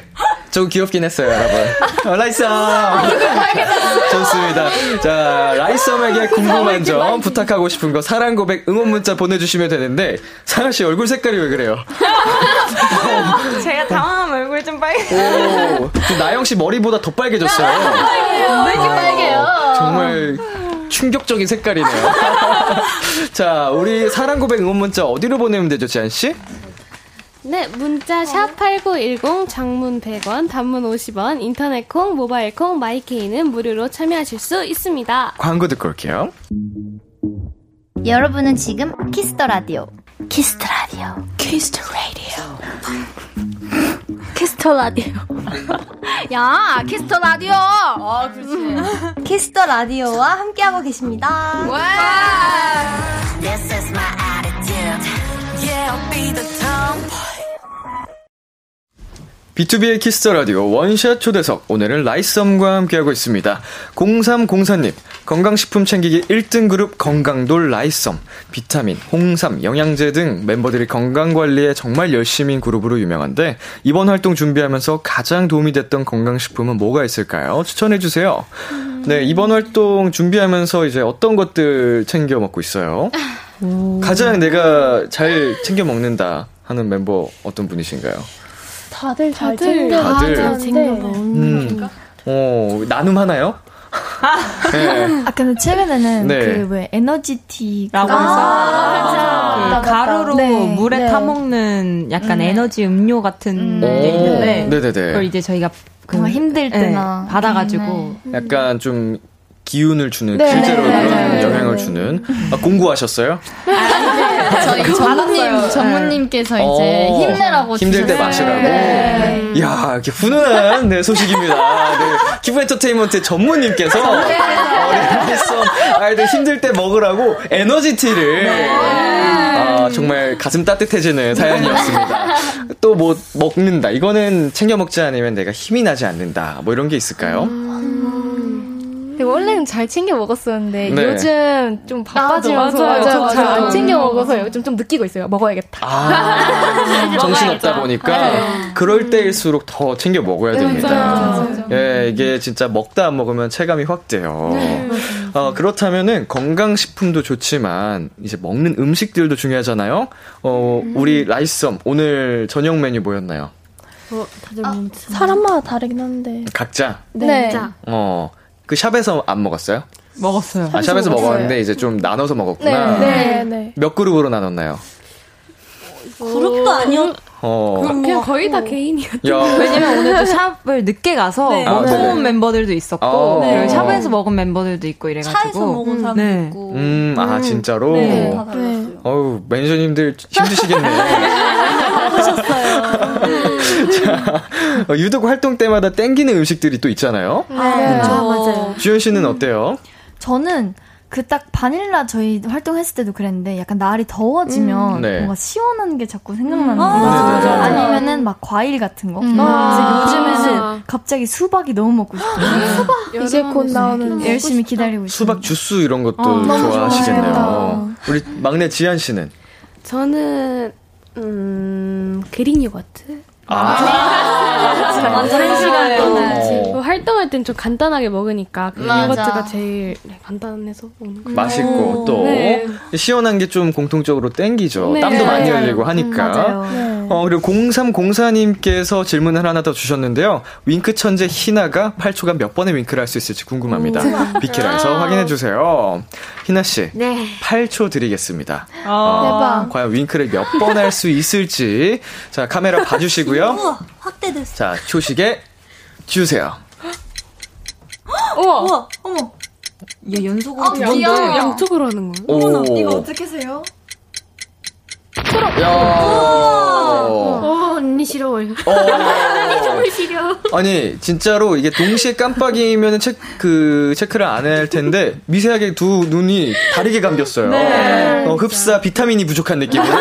좀 귀엽긴 했어요, 여러분. 어, 라잇썸. 좋습니다. 자, 라이썸에게 궁금한 점, 부탁하고 싶은 거, 사랑 고백, 응원 문자 보내주시면 되는데 상아 씨 얼굴 색깔이 왜 그래요? 제가 당황하면 얼굴 좀 빨개. 오, 지금 나영 씨 머리보다 더 빨개졌어요. 왜 이렇게 빨개요? 정말 충격적인 색깔이네요. 자, 우리 사랑 고백 응원 문자 어디로 보내면 되죠, 지한 씨? 네, 문자 샵8910 장문 100원, 단문 50원, 인터넷 콩, 모바일 콩, 마이케이는 무료로 참여하실 수 있습니다. 광고 듣고 올게요. 여러분은 지금 키스 더 라디오. 키스 더 라디오. 키스 더 라디오. 키스 더 라디오. 야, 키스 더 라디오. 아, 그렇지. 키스 더 라디오와 함께하고 계십니다. This is my attitude. Yeah, I'll be the tomboy. 비투비의 키스 더 라디오 원샷 초대석 오늘은 라잇썸과 함께하고 있습니다. 0304님 건강식품 챙기기 1등 그룹 건강돌 라이썸 비타민, 홍삼, 영양제 등 멤버들이 건강관리에 정말 열심인 그룹으로 유명한데 이번 활동 준비하면서 가장 도움이 됐던 건강식품은 뭐가 있을까요? 추천해주세요. 네 이번 활동 준비하면서 이제 어떤 것들 챙겨 먹고 있어요? 가장 내가 잘 챙겨 먹는다 하는 멤버 어떤 분이신가요? 다들 잘 다들 챙겨 다들 챙겨 음. 어, 나눔 하나요? 네. 아 근데 최근에는 네. 그왜 에너지티 라고 그거- 해서 아, 그 가루로 네. 물에 네. 타먹는 약간 네. 에너지 음료 같은 오. 게 있는데 네네네. 그걸 이제 저희가 그, 힘들 네, 때나 받아가지고 약간 좀 기운을 주는 네, 실제로 네, 그런 네, 네, 영향을 네. 주는 아, 공부하셨어요? 저희 전무님, 전무님께서 이제 어, 힘내라고 힘들 때 주셨어요. 마시라고. 네. 이야, 이렇게 훈훈한 네, 소식입니다. 네, 기부 엔터테인먼트 전무님께서 어, 네, 라이썸 아이들 힘들 때 먹으라고 에너지티를 아, 정말 가슴 따뜻해지는 사연이었습니다. 또 뭐 먹는다. 이거는 챙겨 먹지 않으면 내가 힘이 나지 않는다. 뭐 이런 게 있을까요? 근데 원래는 잘 챙겨 먹었었는데 네. 요즘 좀 바빠지면서 맞아요. 맞아요. 맞아요. 잘안 챙겨 먹어서 요즘 좀 느끼고 있어요. 먹어야겠다. 아, 정신 없다 보니까 네. 그럴 때일수록 더 챙겨 먹어야 됩니다. 맞아요. 예, 이게 진짜 먹다 안 먹으면 체감이 확 돼요. 네. 어, 그렇다면은 건강식품도 좋지만 이제 먹는 음식들도 중요하잖아요. 어, 음. 우리 라이썸 오늘 저녁 메뉴 뭐였나요? 어, 다들 뭐 사람마다 다르긴 한데. 각자. 네. 어, 그 샵에서 안 먹었어요? 먹었어요. 아, 샵에서 먹었어요. 먹었는데 이제 좀 나눠서 먹었구나. 네, 네. 몇 그룹으로 나눴나요? 그룹도 아니었. 어. 그냥 거의 다 개인이었죠. 야. 왜냐면 오늘도 샵을 늦게 가서 네. 먹고 아, 네네. 온 멤버들도 있었고 어. 그리고 네. 샵에서 먹은 멤버들도 있고 이래가지고 차에서 먹은 사람도 네. 있고. 음, 아, 진짜로? 네. 어우, 매니저님들 힘드시겠네요. 자, 어, 유독 활동 때마다 땡기는 음식들이 또 있잖아요. 네. 아, 맞아요. 주현 씨는 어때요? 저는 그딱 바닐라 저희 활동했을 때도 그랬는데 약간 날이 더워지면 음. 네. 뭔가 시원한 게 자꾸 생각나는 아, 거예요. 맞아, 맞아. 아니면은 막 과일 같은 거. 음. 아. 요즘에는 갑자기 수박이 너무 먹고 싶어요. 이제 곧 나오는 열심히 기다리고 있어요. 수박 주스 이런 것도 어, 좋아하시겠네요. 좋아요. 우리 막내 지한 씨는? 저는 음 그린 요거트. 아, 완전 한 시간 어. 동안 활동할 땐 좀 간단하게 먹으니까 그 맞아. 요거트가 제일 네, 간단해서 먹는 거. 맛있고 또 네. 시원한 게 좀 공통적으로 땡기죠. 네. 땀도 많이. 흘리고 하니까. 맞아요. 어, 그리고 0304님께서 질문을 하나 더 주셨는데요. 윙크 천재 희나가 8초간 몇 번의 윙크를 할 수 있을지 궁금합니다. 비키라에서 확인해 주세요. 희나 씨, 네. 8초 드리겠습니다. 어. 어, 대박. 과연 윙크를 몇 번 할 수 있을지. 자, 카메라 봐주시고요. 우와, 확대됐어. 자, 초식에 주세요. 우와. 우와, 어머. 얘 연속으로 아, 두 번. 귀여워. 양, 양쪽으로 하는 거예요? 오. 이거 어떻게 세요? 야. 어, 언니 싫어. 이거. 어. 싫어. 아니 진짜로 이게 동시에 깜빡이면 체크 그 체크를 안 할 텐데 미세하게 두 눈이 다르게 감겼어요. 어, 흡사 비타민이 부족한 느낌으로.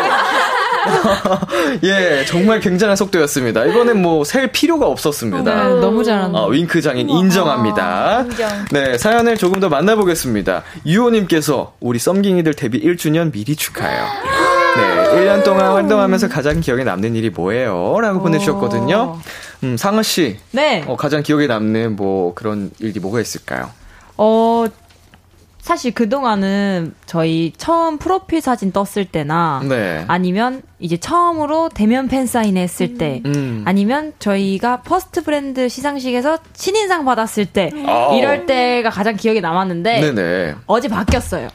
예, 정말 굉장한 속도였습니다. 이거는 뭐셀 필요가 없었습니다. 네, 너무 잘한다. 어, 윙크 장인 인정합니다. 네, 사연을 조금 더 만나보겠습니다. 유호님께서 우리 썸깅이들 데뷔 1주년 미리 축하해요. 네, 1년 동안 활동하면서 가장 기억에 남는 일이 뭐예요? 라고 보내주셨거든요. 음, 상아씨, 네. 어, 가장 기억에 남는 뭐 그런 일이 뭐가 있을까요? 어, 사실 그동안은 저희 처음 프로필 사진 떴을 때나 네. 아니면 이제 처음으로 대면 팬 사인 했을 때 음. 아니면 저희가 퍼스트 브랜드 시상식에서 신인상 받았을 때 아우. 이럴 때가 가장 기억에 남았는데 네네. 어제 바뀌었어요.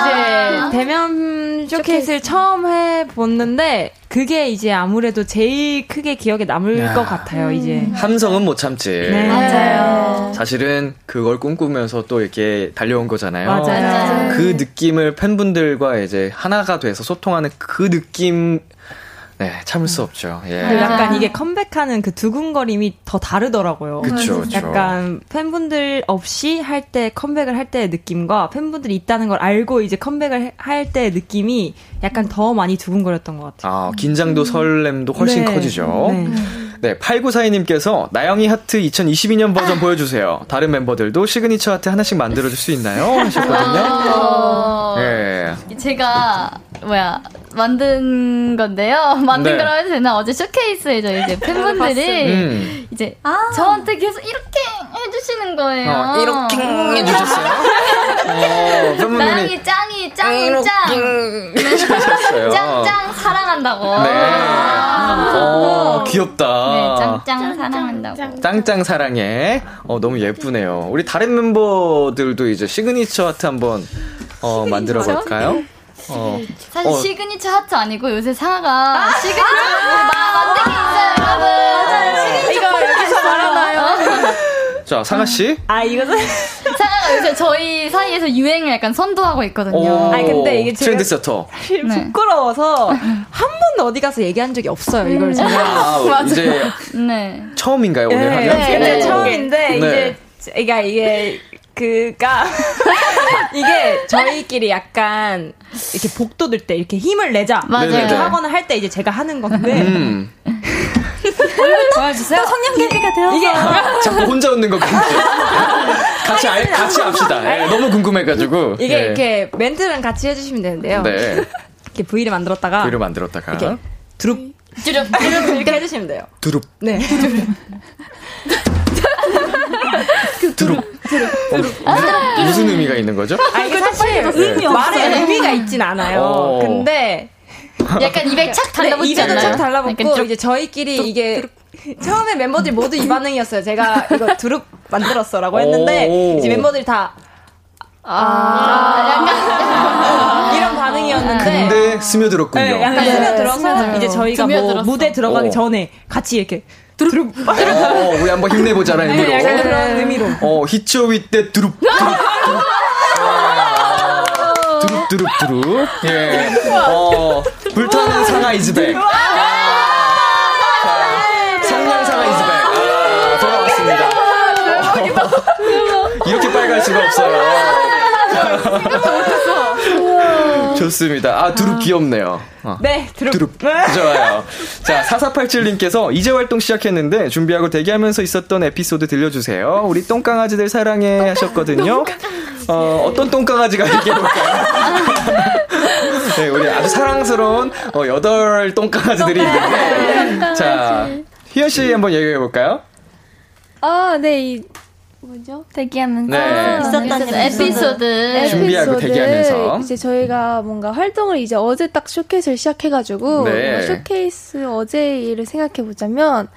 이제 대면 쇼케이스를 처음 해봤는데 그게 이제 아무래도 제일 크게 기억에 남을 야. 것 같아요. 이제 함성은 못 참지. 네. 맞아요. 사실은 그걸 꿈꾸면서 또 이렇게 달려온 거잖아요. 맞아요. 그 느낌을 팬분들과 이제 하나가 돼서 소통하는 그 느낌, 네, 참을 수 없죠. 예. 근데 약간 이게 컴백하는 그 두근거림이 더 다르더라고요. 그쵸, 그쵸. 약간 팬분들 없이 할 때 컴백을 할 때의 느낌과 팬분들이 있다는 걸 알고 이제 컴백을 할 때의 느낌이 약간 더 많이 두근거렸던 것 같아요. 아, 긴장도 설렘도 훨씬 네. 커지죠. 네. 네, 8942님께서 나영이 하트 2022년 버전 보여주세요. 다른 멤버들도 시그니처 하트 하나씩 만들어줄 수 있나요? 하셨거든요. 어, 예. 제가 뭐야 만든 건데요. 만든 네. 거라고 해도 되나? 어제 쇼케이스에서 이제 팬분들이 음. 이제 저한테 계속 이렇게 해주시는 거예요. 어, 이렇게 해주셨어요? 어, 나영이 짱이 짱이 짱. 해주셨어요. 짱짱 사랑한다고. 네. 어, 귀엽다. 네, 짱짱 사랑한다고. 짱짱 사랑해. 어, 너무 예쁘네요. 우리 다른 멤버들도 이제 시그니처 하트 한번 어, 만들어 볼까요? 어, 사실 어. 시그니처 하트 아니고 요새 상아가 시그니처 마- 만든 게 있어요, 여러분. 맞아요. 이거 여기서 말하나요? 자, 상아 씨. 아, 이거는. 상아가 요새 저희 사이에서 유행을 약간 선도하고 있거든요. 오, 아니, 근데 이게 제가- 트렌드 세터. 네. 부끄러워서 한 번도 어디 가서 얘기한 적이 없어요. 이걸 제가. 아, 이제 네. 처음인가요, 오늘 네, 하면? 네, 오. 처음인데 네. 이제 그러니까 이게 그가 이게 저희끼리 약간 이렇게 복돋을 때 이렇게 힘을 내자 맞아요. 이렇게. 하거나 할 때 이제 제가 하는 건데 음. 도와주세요. 성냥개비가 되어서 이게 자꾸 혼자 웃는 거 같아. 같이 알, 같이 합시다. 예, 너무 궁금해가지고. 이게 예. 이렇게 멘트랑 같이 해주시면 되는데요. 네. 이렇게 V를 만들었다가 글을 만들었다가. 이렇게 두릅 주름. 두릅 이렇게 해주시면 돼요. 두릅. 네. 두릅. 어, 무슨 의미가 있는 거죠? 아 이게 사실 의미 말에 의미가 있진 않아요. 어. 근데 약간 입에 착 네, 달라붙지 입에도 않나요? 착 달라붙고 이제 저희끼리 이게 처음에 멤버들이 모두 이 반응이었어요. 제가 이거 두릅 만들었어라고 했는데 오. 이제 멤버들이 다 아, 약간 이런 반응이었는데 근데 스며들었군요. 네, 약간 네, 스며들어서 스며들어요. 이제 저희가 뭐 스며들었어. 무대 들어가기 어. 전에 같이 이렇게 두릅 어, 우리 한번 힘내보자라는 의미로. 네, 약간 그런 의미로 어, 히초위 때 두릅. 두릅, 두릅, 두릅. 예. 어, 불타는 상하 이즈백. 자, 성냥 상하 이즈백. 아, 돌아왔습니다. 이렇게 빨갈 수가 없어요. 좋습니다. 아, 두릅 귀엽네요. 어. 네 두릅 두릅. 좋아요. 자, 4487님께서 이제 활동 시작했는데 준비하고 대기하면서 있었던 에피소드 들려주세요. 우리 똥강아지들 사랑해 하셨거든요. 어, 어떤 똥강아지가 얘기해볼까요? 네, 우리 아주 사랑스러운 어, 여덟 똥강아지들이 있는데. 자, 희연 씨 한번 얘기해 볼까요? 아, 네, 이, 뭐죠? 대기하면서 네. 있었던 에피소드. 준비하고 에피소드 대기하면서. 이제 저희가 뭔가 활동을 이제 어제 딱 쇼케이스를 시작해가지고 네. 쇼케이스 어제 일을 생각해 보자면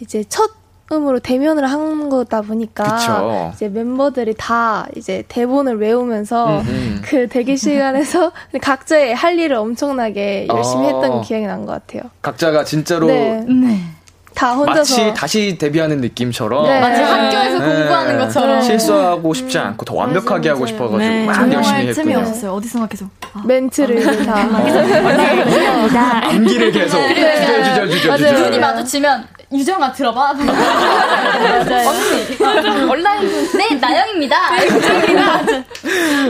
이제 첫 음으로 대면을 한 거다 보니까 그쵸. 이제 멤버들이 다 이제 대본을 외우면서 음, 음. 그 대기 시간에서 각자의 할 일을 엄청나게 열심히 어. 했던 기억이 난 것 같아요. 각자가 진짜로 네. 네. 다 혼자서 마치 다시 데뷔하는 느낌처럼 네. 마치 학교에서 네. 공부하는 것처럼. 실수하고 싶지 않고 더 완벽하게 하고 싶어가지고 네. 막 열심히 틈이 했군요. 없었어요. 어디선가 계속. 아, 멘트를 다 암기를 계속. 주절. 눈이 마주치면 유정아 들어봐. 언니 온라인 네 나영입니다.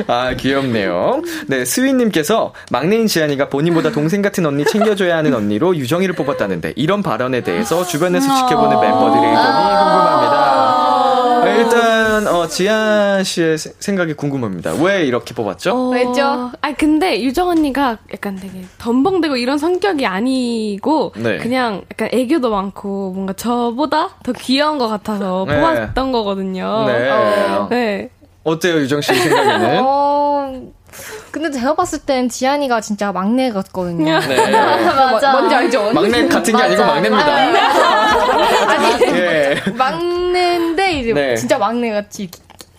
아 귀엽네요. 네 스윗님께서 막내인 지안이가 본인보다 동생 같은 언니 챙겨줘야 하는 언니로 유정이를 뽑았다는데 이런 발언에 대해서 주변에서 지켜보는 멤버들의 의견이 궁금합니다. 아, 일단 어, 지안 씨의 세- 생각이 궁금합니다. 왜 이렇게 뽑았죠? 왜죠? 아 근데 유정 언니가 약간 되게 덤벙대고 이런 성격이 아니고 네. 그냥 약간 애교도 많고 뭔가 저보다 더 귀여운 것 같아서 네. 뽑았던 거거든요. 네. 어, 네. 어때요 유정 씨 생각에는? 어, 근데 제가 봤을 땐 지안이가 진짜 막내 같거든요. 네. 맞아. 뭔지 알죠? 막내 같은 게 아니고. 막내입니다. 아 니, 예. 막내 인데 이제 네. 진짜 막내 같이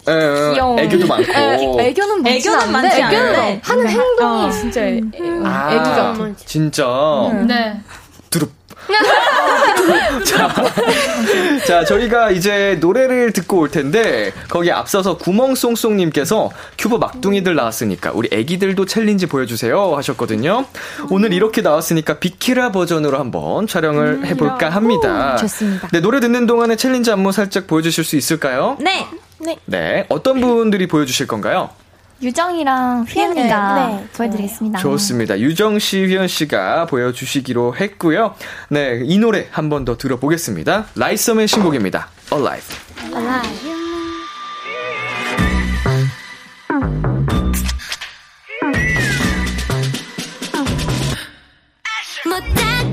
예, 귀여운. 애교도 많고. 애, 애교는 많지 애교는 않은데 많지 애교는 않은데. 하는 행동이 어. 진짜 애, 아, 같아. 진짜. 네. 두릅. 자, 자, 저희가 이제 노래를 듣고 올 텐데, 거기 앞서서 구멍송송님께서 큐브 막둥이들 나왔으니까, 우리 애기들도 챌린지 보여주세요 하셨거든요. 오늘 이렇게 나왔으니까 비키라 버전으로 한번 촬영을 해볼까 합니다. 좋습니다. 네, 노래 듣는 동안에 챌린지 안무 살짝 보여주실 수 있을까요? 네. 네, 어떤 분들이 보여주실 건가요? 유정이랑 휘연이가 네, 보여드리겠습니다. 좋습니다. 유정 씨, 휘연 씨가 보여주시기로 했고요. 네, 이 노래 한 번 더 들어보겠습니다. 라이썸의 신곡입니다. Alive. 못하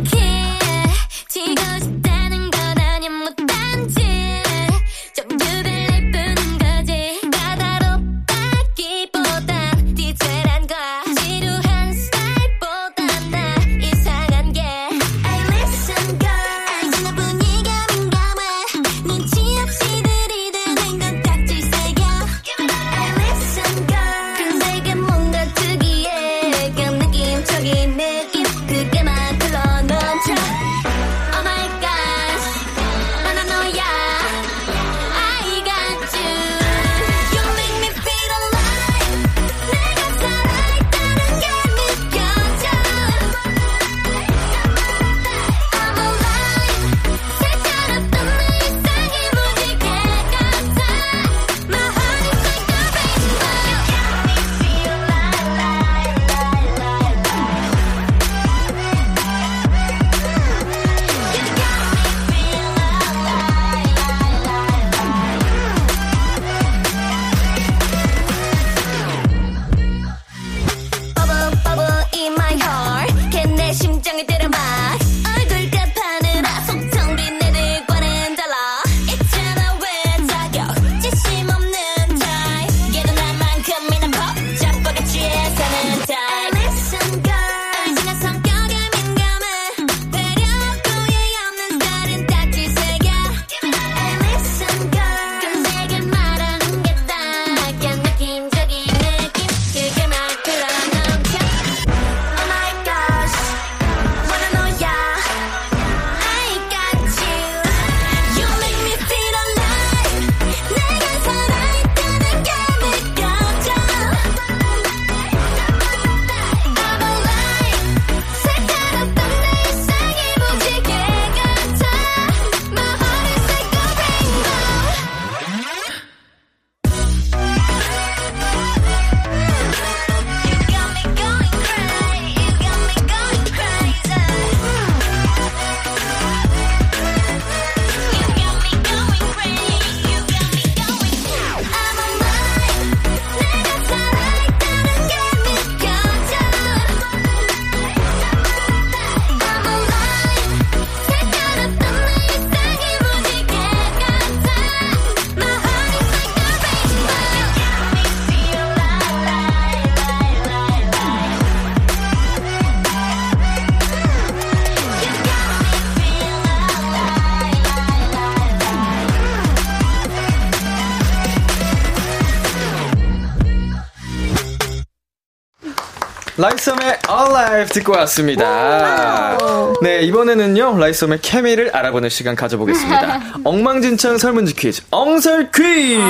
라이썸의 Alive 듣고 왔습니다. 네, 이번에는요, 라이썸의 케미를 알아보는 시간 가져보겠습니다. 엉망진창 설문지 퀴즈, 엉설 퀴즈!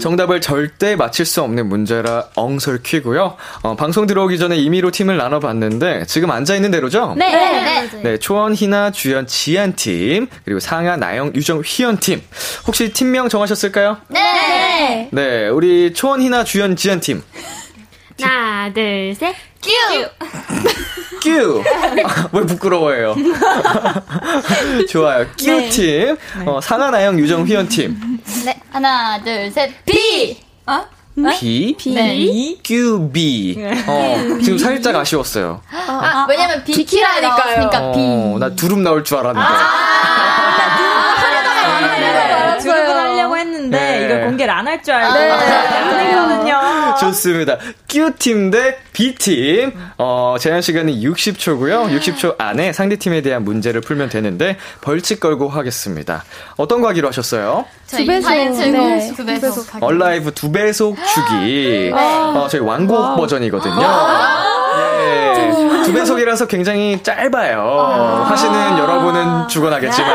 정답을 절대 맞힐 수 없는 문제라 엉설 퀴고요. 어, 방송 들어오기 전에 임의로 팀을 나눠봤는데, 지금 앉아 있는 대로죠? 네. 네. 네, 초원, 희나, 주연, 지안 팀, 그리고 상아, 나영, 유정, 휘연 팀. 혹시 팀명 정하셨을까요? 네. 네, 우리 초원, 희나, 주연, 지안 팀. 하나, 둘, 셋. 큐. 큐! 아, 왜 부끄러워해요? 좋아요. 큐 팀. 어, 상하, 나영, 유정, 휘연 팀. 네. 하나, 둘, 셋. B. 어? B. 네. 큐, B. 어, 지금 살짝 아쉬웠어요. 아, 왜냐면 비키라니까요. 그러니까 B. 어, 나 두릅 나올 줄 알았는데. 드립을 하려고 했는데 네. 이걸 공개를 안 할 줄 알고 네. 좋습니다. Q팀 대 B팀. 어, 제한 시간은 60초고요. 60초 안에 상대팀에 대한 문제를 풀면 되는데 벌칙 걸고 하겠습니다. 어떤 거 하기로 하셨어요? 두 배속. 네, 두두 배속. 얼라이브 두 배속 주기. 어, 저희 완곡 버전이거든요. 예. 두 배속이라서 굉장히 짧아요. 하시는 여러분은 죽어나겠지만.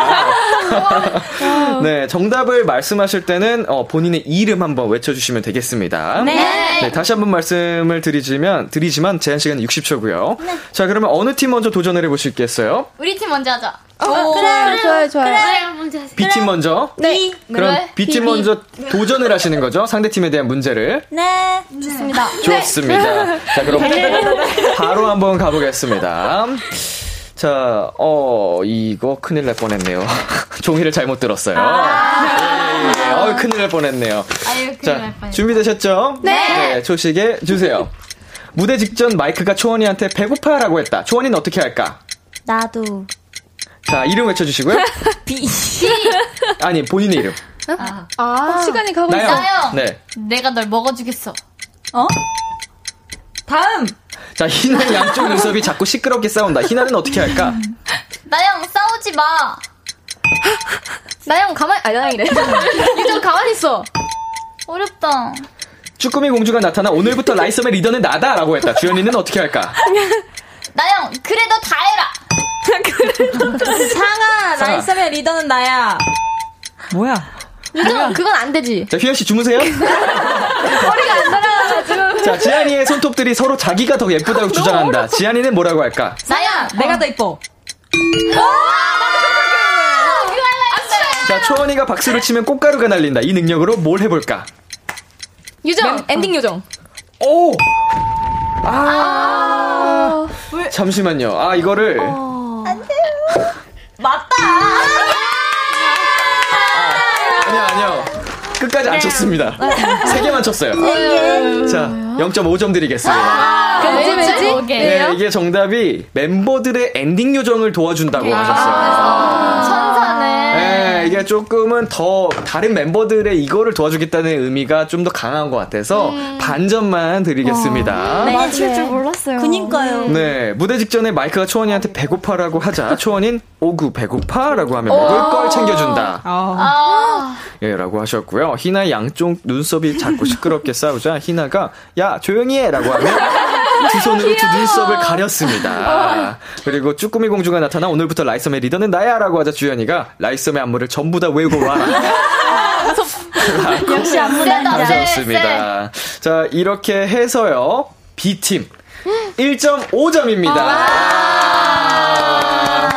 네, 정답을 말씀하실 때는 어, 본인의 이름 한번 외쳐주시면 되겠습니다. 네. 다시 한번 말씀을 드리지만, 드리지만 제한 시간은 60초고요. 자, 그러면 어느 팀 먼저 도전을 해보시겠어요? 우리 팀 먼저 하자. 그래, 좋아요, 좋아요. 그래, 먼저 하세요. B팀 먼저. 네. 그럼 네. B팀 먼저 도전을 하시는 거죠? 상대팀에 대한 문제를. 네, 좋습니다. 좋습니다. 자, 그럼 바로 한번 가보겠습니다. 자, 어, 이거 큰일 날 뻔했네요. 종이를 잘못 들었어요. 예, 예, 예. 어, 큰일 날 뻔했네요. 아유, 큰일 자, 날. 준비되셨죠? 네. 초식에 주세요. 무대 직전 마이크가 초원이한테 배고파라고 했다. 초원이는 어떻게 할까? 나도. 자, 이름 외쳐주시고요. 비. 아니, 본인의 이름. 아, 아, 시간이 가고 있어. 나요. 나영. 네. 내가 널 먹어주겠어. 어? 다음! 자, 희나 양쪽 눈썹이 자꾸 시끄럽게 싸운다. 희나는 어떻게 할까? 나영 싸우지 마. 나영 가만, 아, 나영이래. 유정 가만히 있어. 어렵다. 쭈꾸미 공주가 나타나 오늘부터 라이썸의 리더는 나다라고 했다. 주연이는 어떻게 할까? 나영 그래 너 다 해라. 상아, 상아. 라이썸의 리더는 나야. 뭐야? 유정, 그건 안 되지. 자, 휘연 씨 주무세요. 머리가 안 돌아가가지고. 자, 지안이의 손톱들이 서로 자기가 더 예쁘다고 주장한다. 지안이는 뭐라고 할까? 나영 내가 더 이뻐. 자, 초원이가 박수를 치면 꽃가루가 날린다. 이 능력으로 뭘 해볼까? 유정, 엔딩 요정. 오! 아. 잠시만요. 아, 이거를. 맞다. 아니요, 아니요. 끝까지 안 쳤습니다. 세 개만 쳤어요. 자, 0.5점 드리겠습니다. 왠지, 왠지? 네, 이게 정답이 멤버들의 엔딩 요정을 도와준다고 하셨어요. 천사네. 네, 이게 조금은 더 다른 멤버들의 이거를 도와주겠다는 의미가 좀 더 강한 것 같아서 반점만 드리겠습니다. 네, 칠줄 몰랐어요. 그니까요. 네, 무대 직전에 마이크가 초원이한테 배고파라고 하자 초원인 오구 배고파라고 하면 먹을 걸 챙겨준다. 아, 예, 라고 하셨고요. 희나 양쪽 눈썹이 자꾸 시끄럽게 싸우자 희나가 야 조용히 해라고 하면 두 손으로 두 눈썹을 가렸습니다. 그리고 쭈꾸미 공주가 나타나 오늘부터 라이썸의 리더는 나야라고 하자 주연이가 라이썸의 안무를 전부 다 외우고 와라. 역시 안무 세다, 남자. 세. 하셨습니다. 자, 이렇게 해서요. B팀 1.5점입니다.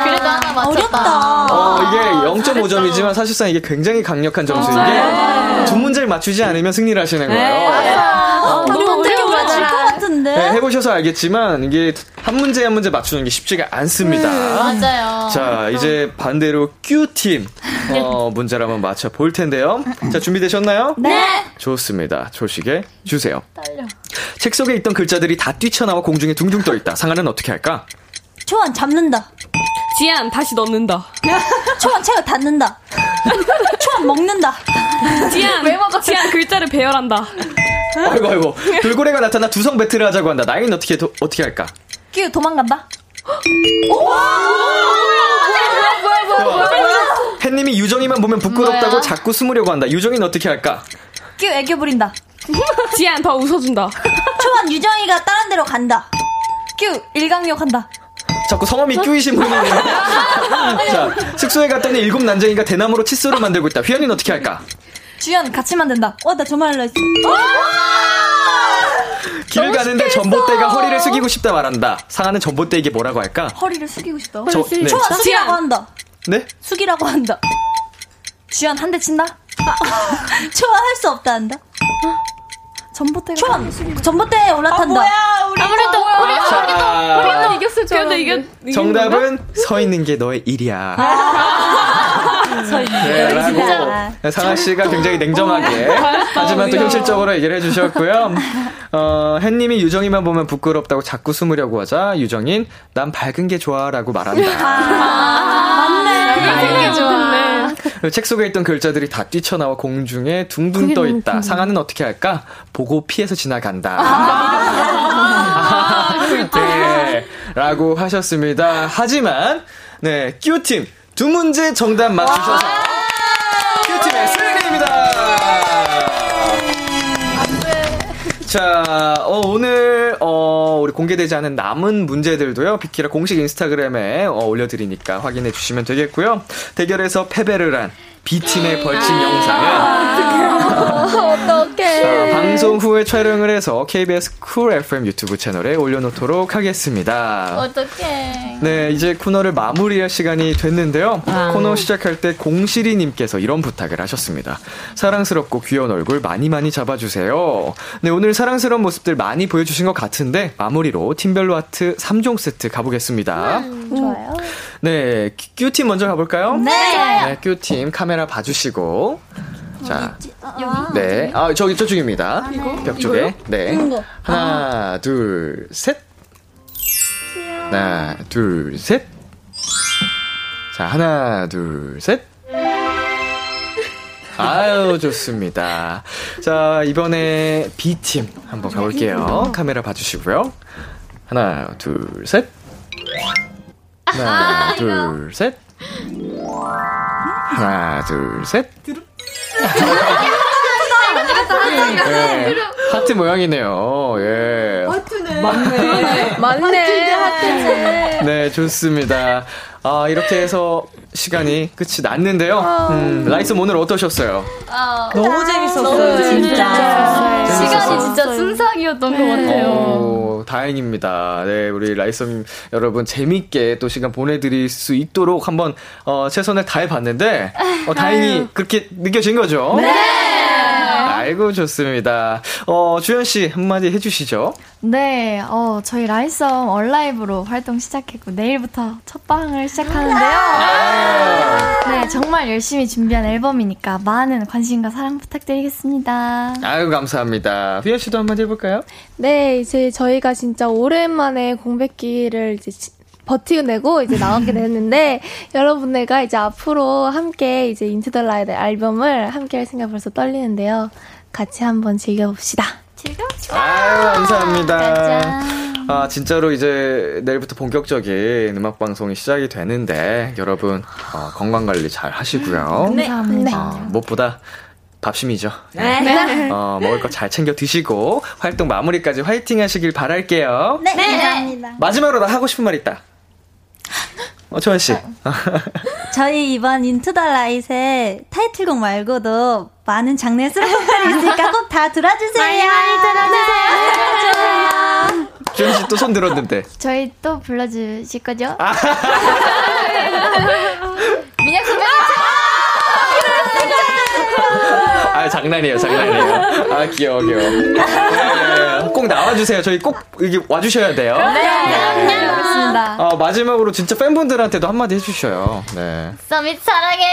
그래도 하나 맞췄다. 어렵다. 어, 이게 0.5점이지만 사실상 이게 굉장히 강력한 점수인 게 두 문제를 맞추지 않으면 승리를 하시는 거예요. 어, 너무 맞출 것 같은데? 네, 해보셔서 알겠지만 이게 한 문제 한 문제 맞추는 게 쉽지가 않습니다. 맞아요. 자, 이제 반대로 Q팀 어, 문제를 한번 맞춰 볼 텐데요. 자, 준비되셨나요? 네. 좋습니다. 조식에 주세요. 책 속에 있던 글자들이 다 뛰쳐나와 공중에 둥둥 떠 있다. 상아는 어떻게 할까? 초원 잡는다. 지안 다시 넣는다. 초원 책을 닫는다. 초원 먹는다. 지안 왜 먹어? 지안 글자를 배열한다. 아이고 아이고. 돌고래가 나타나 두성 배틀을 하자고 한다. 나이는 어떻게 도, 어떻게 할까? 끼우 도망간다. 햇님이 유정이만 보면 부끄럽다고 뭐야? 자꾸 숨으려고 한다. 유정이는 어떻게 할까? 끼우 애교 부린다. 지안 더 웃어준다. 초원 유정이가 다른 데로 간다. 끼우 일강욕 한다. 자꾸 성함이 끼우이신 분이. 자, 숙소에 갔더니 일곱 난쟁이가 대나무로 칫솔을 만들고 있다. 휘연이는 어떻게 할까? 주연 같이 만든다. 어, 나 저 말로 했어. 길을 가는데 전봇대가 허리를 숙이고 싶다 말한다. 상아는 전봇대에게 뭐라고 할까? 허리를 숙이고 싶다. 저- 네. 초원 숙이라고. 한다. 네? 숙이라고 한다. 주연 한 대 친다. 초원 할수 없다 한다. 전봇대가 전봇대에 올라탄다. 아무래도 우리 자, 이겼을 줄 근데 이게 알았는데. 정답은 서 있는 게 너의 일이야. 네, 라고 상아 씨가 굉장히 냉정하게 하지만 또 현실적으로 얘기를 해주셨고요. 어, 햇님이 유정이만 보면 부끄럽다고 자꾸 숨으려고 하자 유정인 난 밝은 게 좋아라고 말한다. 맞네. 되게 좋아. 그책 속에 있던 글자들이 다 뛰쳐나와 공중에 둥둥 떠 있다. 상아는 어떻게 할까? 보고 피해서 지나간다. 아, 네. 라고 하셨습니다. 하지만, 네, 끼우팀 두 문제 정답 맞추셔서, 끼우팀의 승리입니다. 자, 어, 오늘, 어, 우리 공개되지 않은 남은 문제들도요, 비키라 공식 인스타그램에 어, 올려드리니까 확인해 주시면 되겠고요. 대결에서 패배를 한 B팀의 벌칙 영상은 자, 방송 후에 촬영을 해서 KBS 쿨 FM 유튜브 채널에 올려놓도록 하겠습니다. 어떡해. 네, 이제 코너를 마무리할 시간이 됐는데요. 코너 시작할 때 공시리님께서 이런 부탁을 하셨습니다. 사랑스럽고 귀여운 얼굴 많이 많이 잡아주세요. 네, 오늘 사랑스러운 모습들 많이 보여주신 것 같은데, 마무리로 팀별로 하트 3종 세트 가보겠습니다. 좋아요. 네, 큐팀 먼저 가볼까요? 네. 네, 큐팀 카메라 봐주시고. 자, 네. 아, 저기 저쪽입니다. 벽 쪽에. 네. 하나, 둘, 셋. 하나, 둘, 셋. 자, 하나, 둘, 셋. 아유, 좋습니다. 자, 이번에 B팀 한번 가볼게요. 카메라 봐주시고요. 하나, 둘, 셋. 하나, 둘, 셋. 하나, 둘, 셋. 네, 하트 모양이네요. 예. 맞네, 하트네. 네, 좋습니다. 아, 이렇게 해서 시간이 끝이 났는데요. 음, 라이썸 오늘 어떠셨어요? 너무 재밌었어요, 진짜. 시간이 진짜 순삭이었던 것 같아요. 어, 다행입니다. 네, 우리 라이썸 여러분 재밌게 또 시간 보내드릴 수 있도록 한번 어, 최선을 다해봤는데 어, 다행히 그렇게 느껴진 거죠? 네. 아이고 좋습니다. 어, 주현 씨 한마디 해주시죠. 네, 어, 저희 라이썸 얼라이브로 활동 시작했고, 내일부터 첫 방을 시작하는데요. 네, 정말 열심히 준비한 앨범이니까 많은 관심과 사랑 부탁드리겠습니다. 아이고 감사합니다. 휘연 씨도 한마디 해볼까요? 네, 이제 저희가 진짜 오랜만에 공백기를 이제 지- 버티고내고 이제 나오게 됐는데 여러분들과 이제 앞으로 함께 이제 인투 더 라이드 앨범을 함께 할 생각 벌써 떨리는데요. 같이 한번 즐겨봅시다. 아유 감사합니다. 아 진짜로 이제 내일부터 본격적인 음악 방송이 시작이 되는데 여러분 어, 건강 관리 잘 하시고요. 감사합니다. 어, 무엇보다 밥심이죠. 네. 어, 먹을 거 잘 챙겨 드시고 활동 마무리까지 화이팅 하시길 바랄게요. 네, 감사합니다. 마지막으로 나 하고 싶은 말 있다. 어, 초원 씨. 저희 이번 인투 더 라이트의 타이틀곡 말고도 많은 장난스러운 곡들이 있으니까 꼭 다 들어주세요. 많이 많이 들어주세요. 주현 씨또 손 들었는데. 저희 또 불러주실 거죠? 민혁 선배님 아 장난이에요, 장난이에요. 아 귀여워, 귀여워. 네, 꼭 나와주세요. 저희 꼭 여기 와주셔야 돼요. 네. 알겠습니다. 어, 마지막으로 진짜 팬분들한테도 한마디 해주셔요. 네. 서밋 사랑해.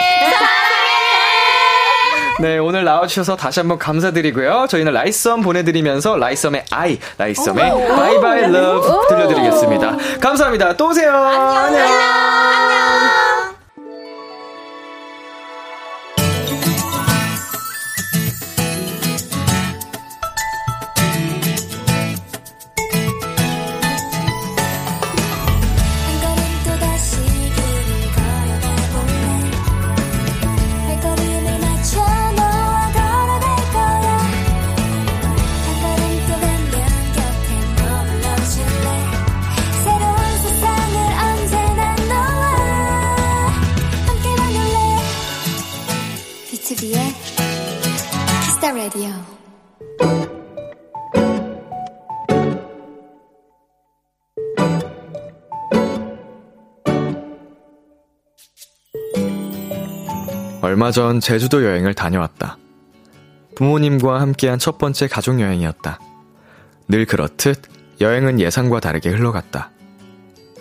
네, 오늘 나와주셔서 다시 한번 감사드리고요. 저희는 라이썸 보내드리면서 라이썸의 아이, 라이썸의 Bye Bye Love 들려드리겠습니다. 감사합니다. 또 오세요. 안녕. 얼마 전 제주도 여행을 다녀왔다. 부모님과 함께한 첫 번째 가족 여행이었다. 늘 그렇듯 여행은 예상과 다르게 흘러갔다.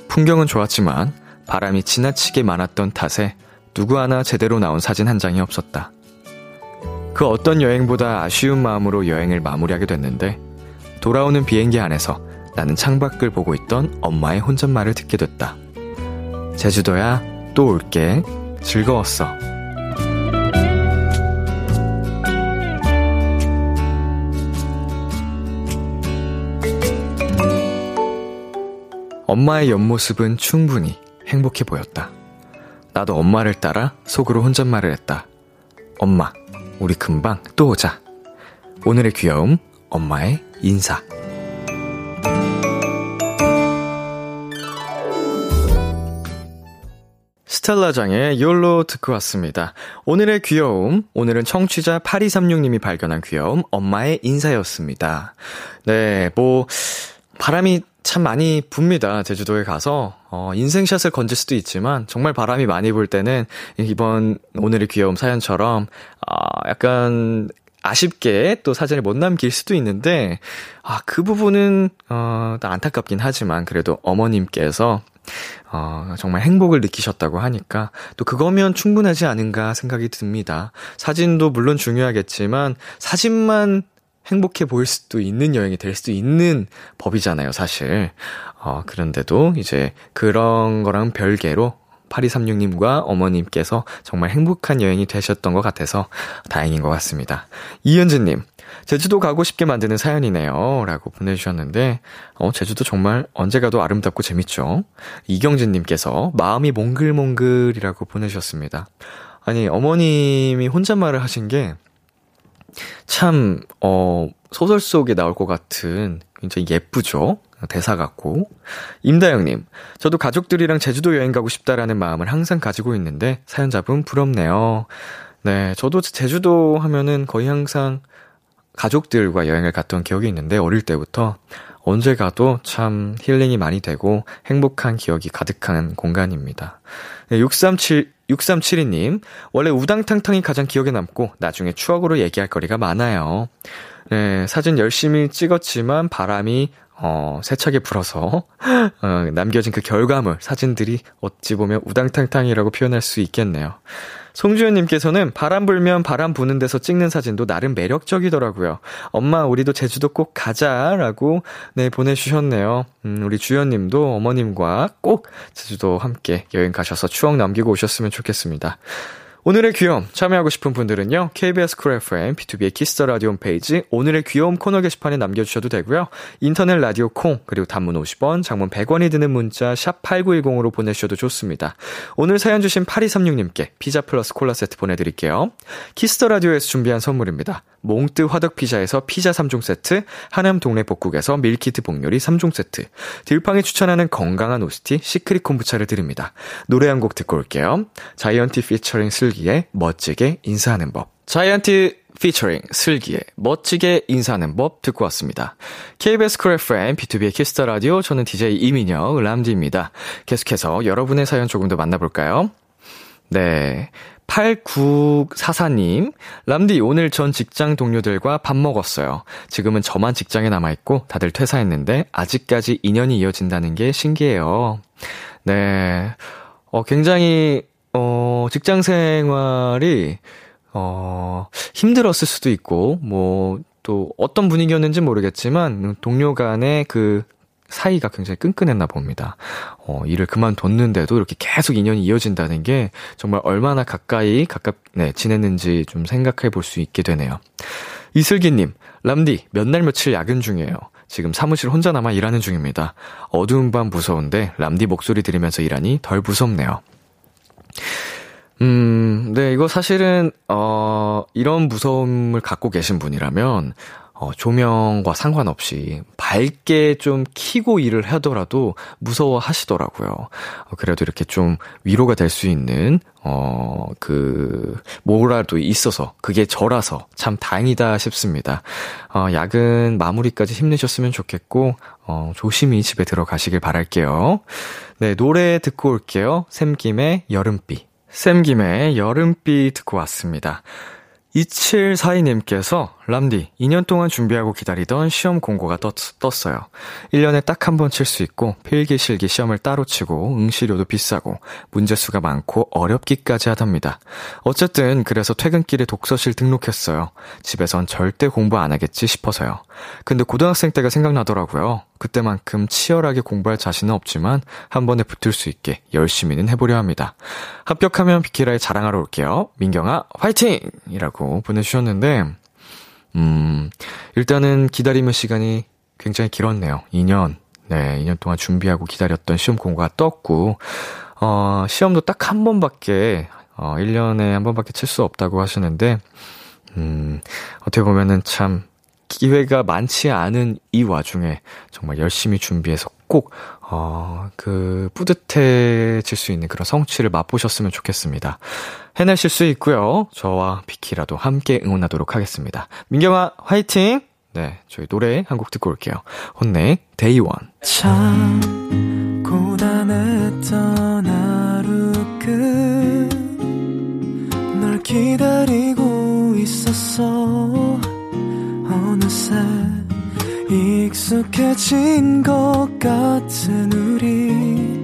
풍경은 좋았지만 바람이 지나치게 많았던 탓에 누구 하나 제대로 나온 사진 한 장이 없었다. 그 어떤 여행보다 아쉬운 마음으로 여행을 마무리하게 됐는데 돌아오는 비행기 안에서 나는 창밖을 보고 있던 엄마의 혼잣말을 듣게 됐다. 제주도야, 또 올게. 즐거웠어. 엄마의 옆모습은 충분히 행복해 보였다. 나도 엄마를 따라 속으로 혼잣말을 했다. 엄마, 우리 금방 또 오자. 오늘의 귀여움, 엄마의 인사. 스텔라장의 욜로 듣고 왔습니다. 오늘의 귀여움, 오늘은 청취자 8236님이 발견한 귀여움, 엄마의 인사였습니다. 네, 뭐, 바람이 참 많이 붑니다. 제주도에 가서, 어, 인생샷을 건질 수도 있지만, 정말 바람이 많이 불 때는, 이번, 오늘의 귀여움 사연처럼, 어, 약간, 아쉽게 또 사진을 못 남길 수도 있는데, 아, 그 부분은, 어, 안타깝긴 하지만, 그래도 어머님께서 어, 정말 행복을 느끼셨다고 하니까 또 그거면 충분하지 않은가 생각이 듭니다. 사진도 물론 중요하겠지만 사진만 행복해 보일 수도 있는 여행이 될 수도 있는 법이잖아요, 사실. 어, 그런데도 이제 그런 거랑 별개로 8236님과 어머님께서 정말 행복한 여행이 되셨던 것 같아서 다행인 것 같습니다. 이현진님, 제주도 가고 싶게 만드는 사연이네요. 라고 보내주셨는데, 어, 제주도 정말 언제 가도 아름답고 재밌죠? 이경진님께서 마음이 몽글몽글이라고 보내주셨습니다. 아니, 어머님이 혼잣말을 하신 게, 참, 어, 소설 속에 나올 것 같은 굉장히 예쁘죠? 대사 같고. 임다영님, 저도 가족들이랑 제주도 여행 가고 싶다라는 마음을 항상 가지고 있는데, 사연자분 부럽네요. 네, 저도 제주도 하면은 거의 항상 가족들과 여행을 갔던 기억이 있는데, 어릴 때부터 언제 가도 참 힐링이 많이 되고 행복한 기억이 가득한 공간입니다. 네, 637, 6372님, 원래 우당탕탕이 가장 기억에 남고 나중에 추억으로 얘기할 거리가 많아요. 네, 사진 열심히 찍었지만 바람이 어, 세차게 불어서, 어, 남겨진 그 결과물, 사진들이 어찌 보면 우당탕탕이라고 표현할 수 있겠네요. 송주현님께서는 바람 불면 바람 부는 데서 찍는 사진도 나름 매력적이더라고요. 엄마, 우리도 제주도 꼭 가자 라고, 네, 보내주셨네요. 음, 우리 주현님도 어머님과 꼭 제주도 함께 여행 가셔서 추억 남기고 오셨으면 좋겠습니다. 오늘의 귀여움 참여하고 싶은 분들은요. KBS 쿨 FM BTOB의 키스 더 라디오 홈페이지 오늘의 귀여움 코너 게시판에 남겨주셔도 되고요. 인터넷 라디오 콩 그리고 단문 50원, 장문 100원이 드는 문자 샵 #8910으로 보내주셔도 좋습니다. 오늘 사연 주신 8236님께 피자 플러스 콜라 세트 보내드릴게요. 키스 더 라디오에서 준비한 선물입니다. 몽뜨 화덕 피자에서 피자 3종 세트, 하남 동네 복국에서 밀키트 복요리 3종 세트, 딜팡이 추천하는 건강한 오스티 시크릿 콤부차를 드립니다. 노래 한 곡 듣고 올게요. 자이언티 피처링 슬기의 멋지게 인사하는 법. 자이언티 피처링 슬기의 멋지게 인사하는 법 듣고 왔습니다. KBS 쿨 FM BTOB의 키스 더 라디오 저는 DJ 이민혁 람디입니다. 계속해서 여러분의 사연 조금 더 만나볼까요? 네. 8944님, 람디, 오늘 전 직장 동료들과 밥 먹었어요. 지금은 저만 직장에 남아있고 다들 퇴사했는데 아직까지 인연이 이어진다는 게 신기해요. 네. 어, 굉장히, 어, 직장 생활이, 어, 힘들었을 수도 있고, 뭐, 또 어떤 분위기였는지 모르겠지만, 동료 간의 그 사이가 굉장히 끈끈했나 봅니다. 어, 일을 그만뒀는데도 이렇게 계속 인연이 이어진다는 게 정말 얼마나 가까이 가깝, 네, 지냈는지 좀 생각해 볼 수 있게 되네요. 이슬기님, 람디, 몇 날 며칠 야근 중이에요. 지금 사무실 혼자 남아 일하는 중입니다. 어두운 밤 무서운데 람디 목소리 들으면서 일하니 덜 무섭네요. 음, 네, 이거 사실은, 어, 이런 무서움을 갖고 계신 분이라면, 어, 조명과 상관없이 밝게 좀 키고 일을 하더라도 무서워 하시더라고요. 어, 그래도 이렇게 좀 위로가 될 수 있는, 어, 그, 뭐라도 있어서, 그게 저라서 참 다행이다 싶습니다. 어, 야근 마무리까지 힘내셨으면 좋겠고, 어, 조심히 집에 들어가시길 바랄게요. 네, 노래 듣고 올게요. 샘김의 여름비. 샘김의 여름비 듣고 왔습니다. 2742님께서 람디, 2년 동안 준비하고 기다리던 시험 공고가 떴, 떴어요. 1년에 딱 한 번 칠 수 있고, 필기, 실기 시험을 따로 치고, 응시료도 비싸고, 문제수가 많고, 어렵기까지 하답니다. 어쨌든, 그래서 퇴근길에 독서실 등록했어요. 집에선 절대 공부 안 하겠지 싶어서요. 근데 고등학생 때가 생각나더라고요. 그때만큼 치열하게 공부할 자신은 없지만, 한 번에 붙을 수 있게 열심히는 해보려 합니다. 합격하면 비키라에 자랑하러 올게요. 민경아, 화이팅! 이라고 보내주셨는데, 음, 일단은 기다림의 시간이 굉장히 길었네요. 2년. 네, 2년 동안 준비하고 기다렸던 시험 공고가 떴고, 어, 시험도 딱 한 번밖에, 어, 1년에 한 번밖에 칠 수 없다고 하시는데, 음, 어떻게 보면은 참, 기회가 많지 않은 이 와중에 정말 열심히 준비해서 꼭, 어, 그, 뿌듯해질 수 있는 그런 성취를 맛보셨으면 좋겠습니다. 해내실 수 있고요. 저와 비키라도 함께 응원하도록 하겠습니다. 민경아, 화이팅! 네, 저희 노래 한 곡 듣고 올게요. 혼내, 데이원. 참, 고단했던 하루 끝널 기다리고 있었어. 어느새 익숙해진 것 같은 우리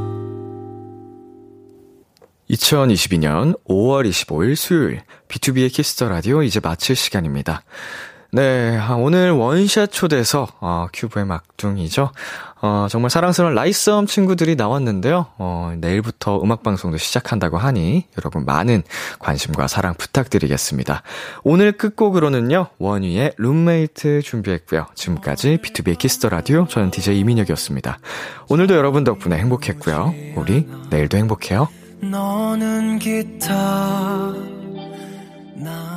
2022년 5월 25일 수요일 BTOB의 키스 더 라디오 이제 마칠 시간입니다. 네, 아, 오늘 원샷 초대석 어, 큐브의 막둥이죠. 어, 정말 사랑스러운 라이썸 친구들이 나왔는데요. 어, 내일부터 음악 방송도 시작한다고 하니 여러분 많은 관심과 사랑 부탁드리겠습니다. 오늘 끝곡으로는요. 원위의 룸메이트 준비했고요. 지금까지 BTOB의 키스 더 라디오 저는 DJ 이민혁이었습니다. 오늘도 여러분 덕분에 행복했고요. 우리 내일도 행복해요. 너는 기타 나